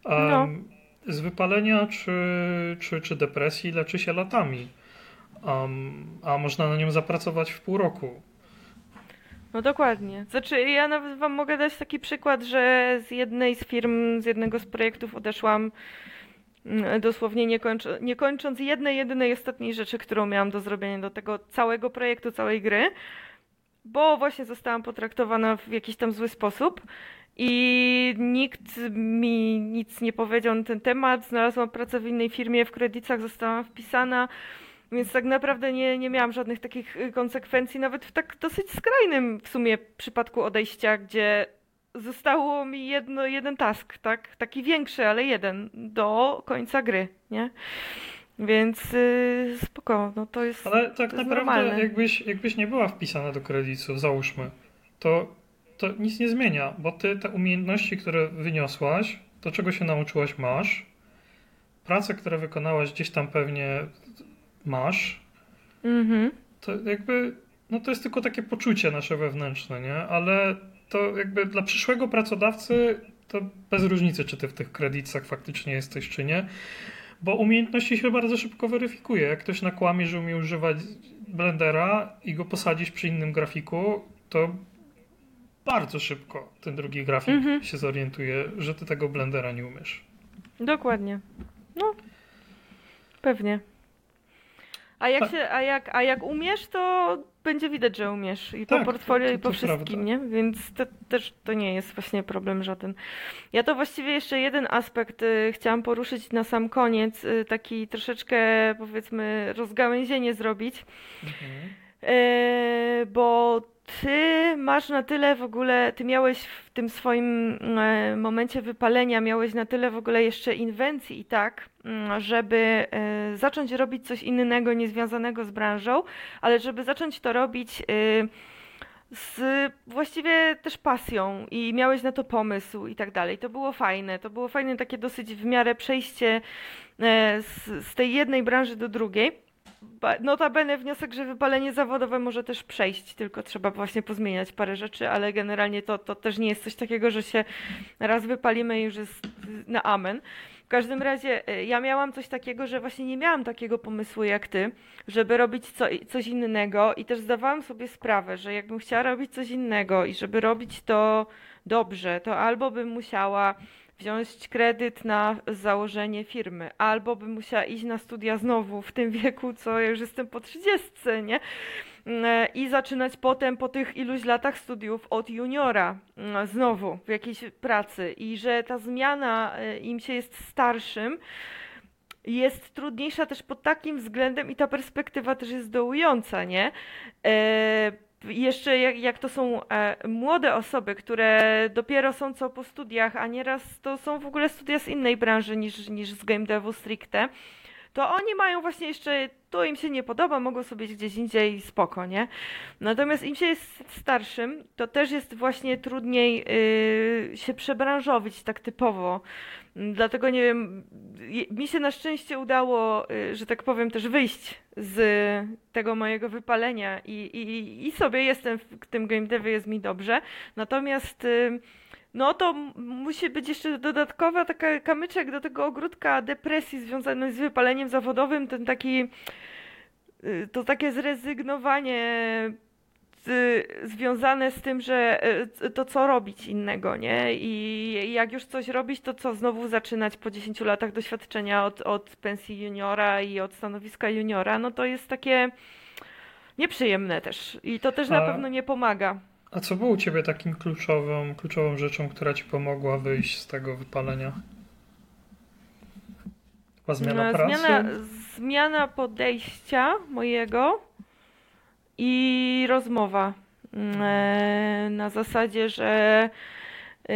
Um, No. Z wypalenia czy, czy, czy depresji leczy się latami. Um, a można na nią zapracować w pół roku. No dokładnie. Znaczy, ja nawet wam mogę dać taki przykład, że z jednej z firm, z jednego z projektów odeszłam mm, dosłownie nie, kończ, nie kończąc jednej, jedynej ostatniej rzeczy, którą miałam do zrobienia do tego całego projektu, całej gry, bo właśnie zostałam potraktowana w jakiś tam zły sposób i nikt mi nic nie powiedział na ten temat. Znalazłam pracę w innej firmie, w kredytach zostałam wpisana. Więc tak naprawdę nie, nie miałam żadnych takich y, konsekwencji, nawet w tak dosyć skrajnym w sumie przypadku odejścia, gdzie zostało mi jedno, jeden task, tak? Taki większy, ale jeden do końca gry, nie? Więc yy, spoko, no to jest. Ale tak jest naprawdę, normalne. jakbyś, jakbyś nie była wpisana do kredytu, załóżmy, to, to nic nie zmienia, bo ty te umiejętności, które wyniosłaś, to czego się nauczyłaś, masz. Pracę, które wykonałaś gdzieś tam pewnie masz. Mhm. To jakby, no to jest tylko takie poczucie nasze wewnętrzne, nie? Ale to jakby dla przyszłego pracodawcy to bez różnicy, czy ty w tych kredytach faktycznie jesteś, czy nie. Bo umiejętności się bardzo szybko weryfikuje. Jak ktoś nakłamie, że umie używać Blendera i go posadzisz przy innym grafiku, to bardzo szybko ten drugi grafik Mhm. się zorientuje, że ty tego Blendera nie umiesz. Dokładnie. No, pewnie. A jak, Tak. się, a, jak, a jak umiesz, to będzie widać, że umiesz. I po Tak, portfolio, to- i po to wszystkim, prawda. nie? Więc to też to nie jest właśnie problem żaden. Ja to właściwie jeszcze jeden aspekt y, chciałam poruszyć na sam koniec. Y, taki troszeczkę, powiedzmy, rozgałęzienie zrobić. E, bo ty masz na tyle w ogóle, ty miałeś w tym swoim e, momencie wypalenia, miałeś na tyle w ogóle jeszcze inwencji i tak, mm, żeby e, zacząć robić coś innego, niezwiązanego z branżą, ale żeby zacząć to robić e, z właściwie też pasją i miałeś na to pomysł i tak dalej. To było fajne, to było fajne takie dosyć w miarę przejście e, z, z tej jednej branży do drugiej. Notabene wniosek, że wypalenie zawodowe może też przejść, tylko trzeba właśnie pozmieniać parę rzeczy, ale generalnie to, to też nie jest coś takiego, że się raz wypalimy i już jest na amen. W każdym razie e, ja miałam coś takiego, że właśnie nie miałam takiego pomysłu jak ty, żeby robić co, coś innego i też zdawałam sobie sprawę, że jakbym chciała robić coś innego i żeby robić to dobrze, to albo bym musiała wziąć kredyt na założenie firmy, albo bym musiała iść na studia znowu w tym wieku, co ja już jestem po 30, nie? E, I zaczynać potem po tych iluś latach studiów od juniora mm, znowu w jakiejś pracy i że ta zmiana e, im się jest starszym jest trudniejsza też pod takim względem i ta perspektywa też jest dołująca, nie? E, jeszcze jak, jak to są e, młode osoby, które dopiero są co po studiach, a nieraz to są w ogóle studia z innej branży niż, niż z game devu stricte, to oni mają właśnie jeszcze, to im się nie podoba, mogą sobie gdzieś indziej spoko, nie? Natomiast im się jest starszym, to też jest właśnie trudniej y, się przebranżowić tak typowo. Dlatego nie wiem, mi się na szczęście udało, y, że tak powiem, też wyjść z tego mojego wypalenia i, i, i sobie jestem w tym game devie, jest mi dobrze. Natomiast y, no to musi być jeszcze dodatkowa taka kamyczek do tego ogródka depresji związanej z wypaleniem zawodowym, ten taki, y, to takie zrezygnowanie związane z tym, że y, to co robić innego, nie? I jak już coś robić, to co znowu zaczynać po 10 latach doświadczenia od, od pensji juniora i od stanowiska juniora, no to jest takie nieprzyjemne też. I to też na A- pewno nie pomaga. A co było u ciebie takim kluczową, kluczową rzeczą, która ci pomogła wyjść z tego wypalenia? Chyba zmiana E, pracy? Zmiana, zmiana podejścia mojego i rozmowa. Mm, e, Na zasadzie, że e,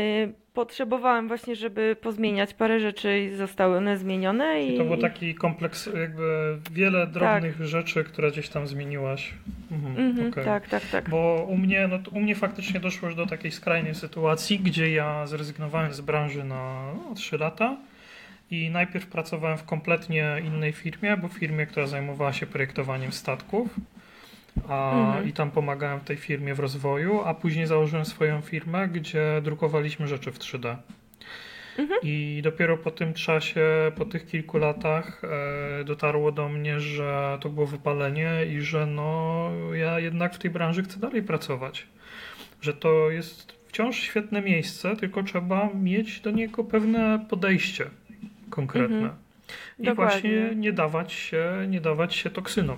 potrzebowałam właśnie, żeby pozmieniać parę rzeczy i zostały one zmienione. I To był taki kompleks, jakby wiele drobnych rzeczy, które gdzieś tam zmieniłaś. Mhm, Mhm, okej. Tak, tak, tak. Bo u mnie, no, u mnie faktycznie doszło już do takiej skrajnej sytuacji, gdzie ja zrezygnowałem z branży na no, 3 lata i najpierw pracowałem w kompletnie innej firmie, bo w firmie, która zajmowała się projektowaniem statków. A, Mhm. I tam pomagałem w tej firmie w rozwoju, a później założyłem swoją firmę, gdzie drukowaliśmy rzeczy w 3D. Mhm. I dopiero po tym czasie, po tych kilku latach e, dotarło do mnie, że to było wypalenie i że no ja jednak w tej branży chcę dalej pracować. Że to jest wciąż świetne miejsce, tylko trzeba mieć do niego pewne podejście konkretne. Mhm. I Dokładnie. właśnie nie dawać się, nie dawać się toksynom.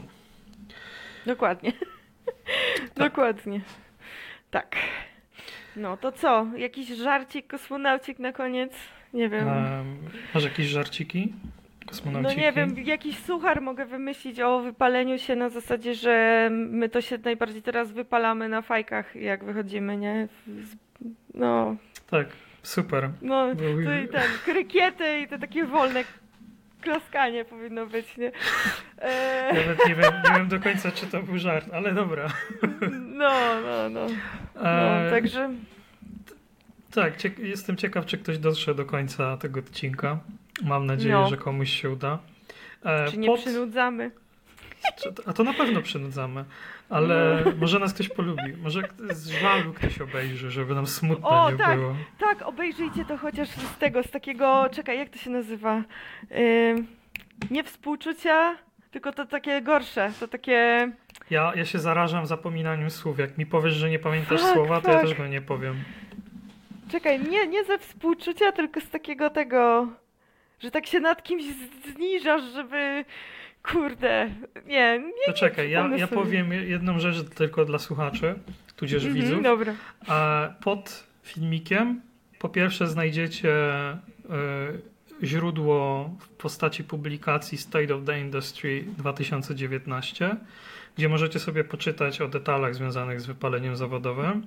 Dokładnie. Dokładnie. Tak. No to co? Jakiś żarcik, kosmonaucik na koniec? Nie wiem. Em, masz jakieś żarciki? No nie wiem, jakiś suchar mogę wymyślić o wypaleniu się na zasadzie, że my to się najbardziej teraz wypalamy na fajkach, jak wychodzimy, nie? No, Tak, super. no, to i ten, krykiety i te takie wolne klaskanie powinno być, nie? E, Nawet nie wiem, nie wiem do końca, czy to był żart, ale dobra. no, no, no. No, E, także Tak, jestem ciekaw, czy ktoś dotrze do końca tego odcinka. Mam nadzieję, No. że komuś się uda. E, czy nie pod- przynudzamy? A to na pewno przynudzamy, ale może nas ktoś polubi. Może z żalu ktoś obejrzy, żeby nam smutno O, nie tak. było. Tak, obejrzyjcie to chociaż z tego, z takiego, czekaj, jak to się nazywa? Ym, nie współczucia, tylko to takie gorsze, to takie... Ja, ja się zarażam zapominaniem słów. Jak mi powiesz, że nie pamiętasz Tak, słowa, to ja tak. też go nie powiem. Czekaj, nie, nie ze współczucia, tylko z takiego tego, że tak się nad kimś zniżasz, żeby... Kurde, nie, nie. To czekaj, ja, ja powiem jedną rzecz tylko dla słuchaczy, tudzież Mhm, widzów. Dobra. A pod filmikiem po pierwsze znajdziecie e, źródło w postaci publikacji State of the Industry 2019, gdzie możecie sobie poczytać o detalach związanych z wypaleniem zawodowym.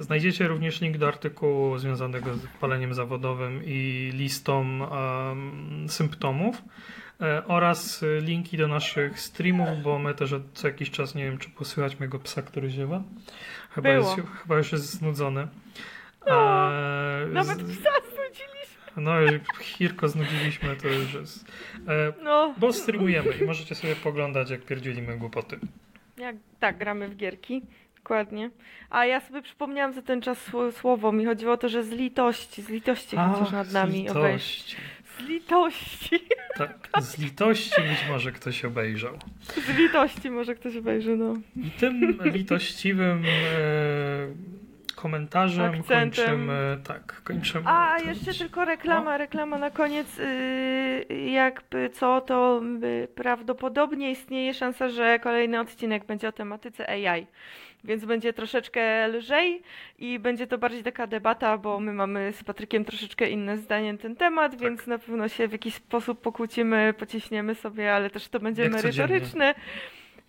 Znajdziecie również link do artykułu związanego z wypaleniem zawodowym i listą symptomów. E, oraz e, linki do naszych streamów, bo my też co jakiś czas, nie wiem czy posłychać mojego psa, który ziewa. Chyba, Było. jest, chyba już jest znudzony. No, E, Nawet psa znudziliśmy. No, Hirko znudziliśmy, to już jest. E, No, bo streamujemy i możecie sobie poglądać, jak pierdzielimy głupoty. jak, tak, gramy w gierki. Dokładnie. A ja sobie przypomniałam za ten czas sło- słowo. Mi chodziło o to, że z litości, z litości chociaż nad z nami obejść. Z litości. Tak, z litości być może ktoś obejrzał. Z litości może ktoś obejrzy, no. I tym litościwym e, komentarzem Akcentem. kończymy. Tak, kończymy. A, ten jeszcze tylko reklama, reklama na koniec. Yy, jakby co, to prawdopodobnie istnieje szansa, że kolejny odcinek będzie o tematyce AI. Więc będzie troszeczkę lżej i będzie to bardziej taka debata, bo my mamy z Patrykiem troszeczkę inne zdanie na ten temat, Tak. więc na pewno się w jakiś sposób pokłócimy, pociśniemy sobie, ale też to będzie Jak merytoryczne.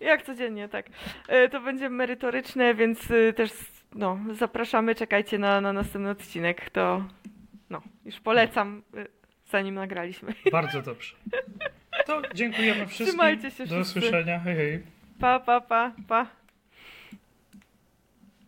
Jak codziennie, tak. E, To będzie merytoryczne, więc y, też no, zapraszamy, czekajcie na, na następny odcinek. To no, już polecam, y, zanim nagraliśmy. Bardzo dobrze. To dziękujemy wszystkim. Trzymajcie się Do wszyscy. usłyszenia. Hej, hej. Pa, pa, pa, pa.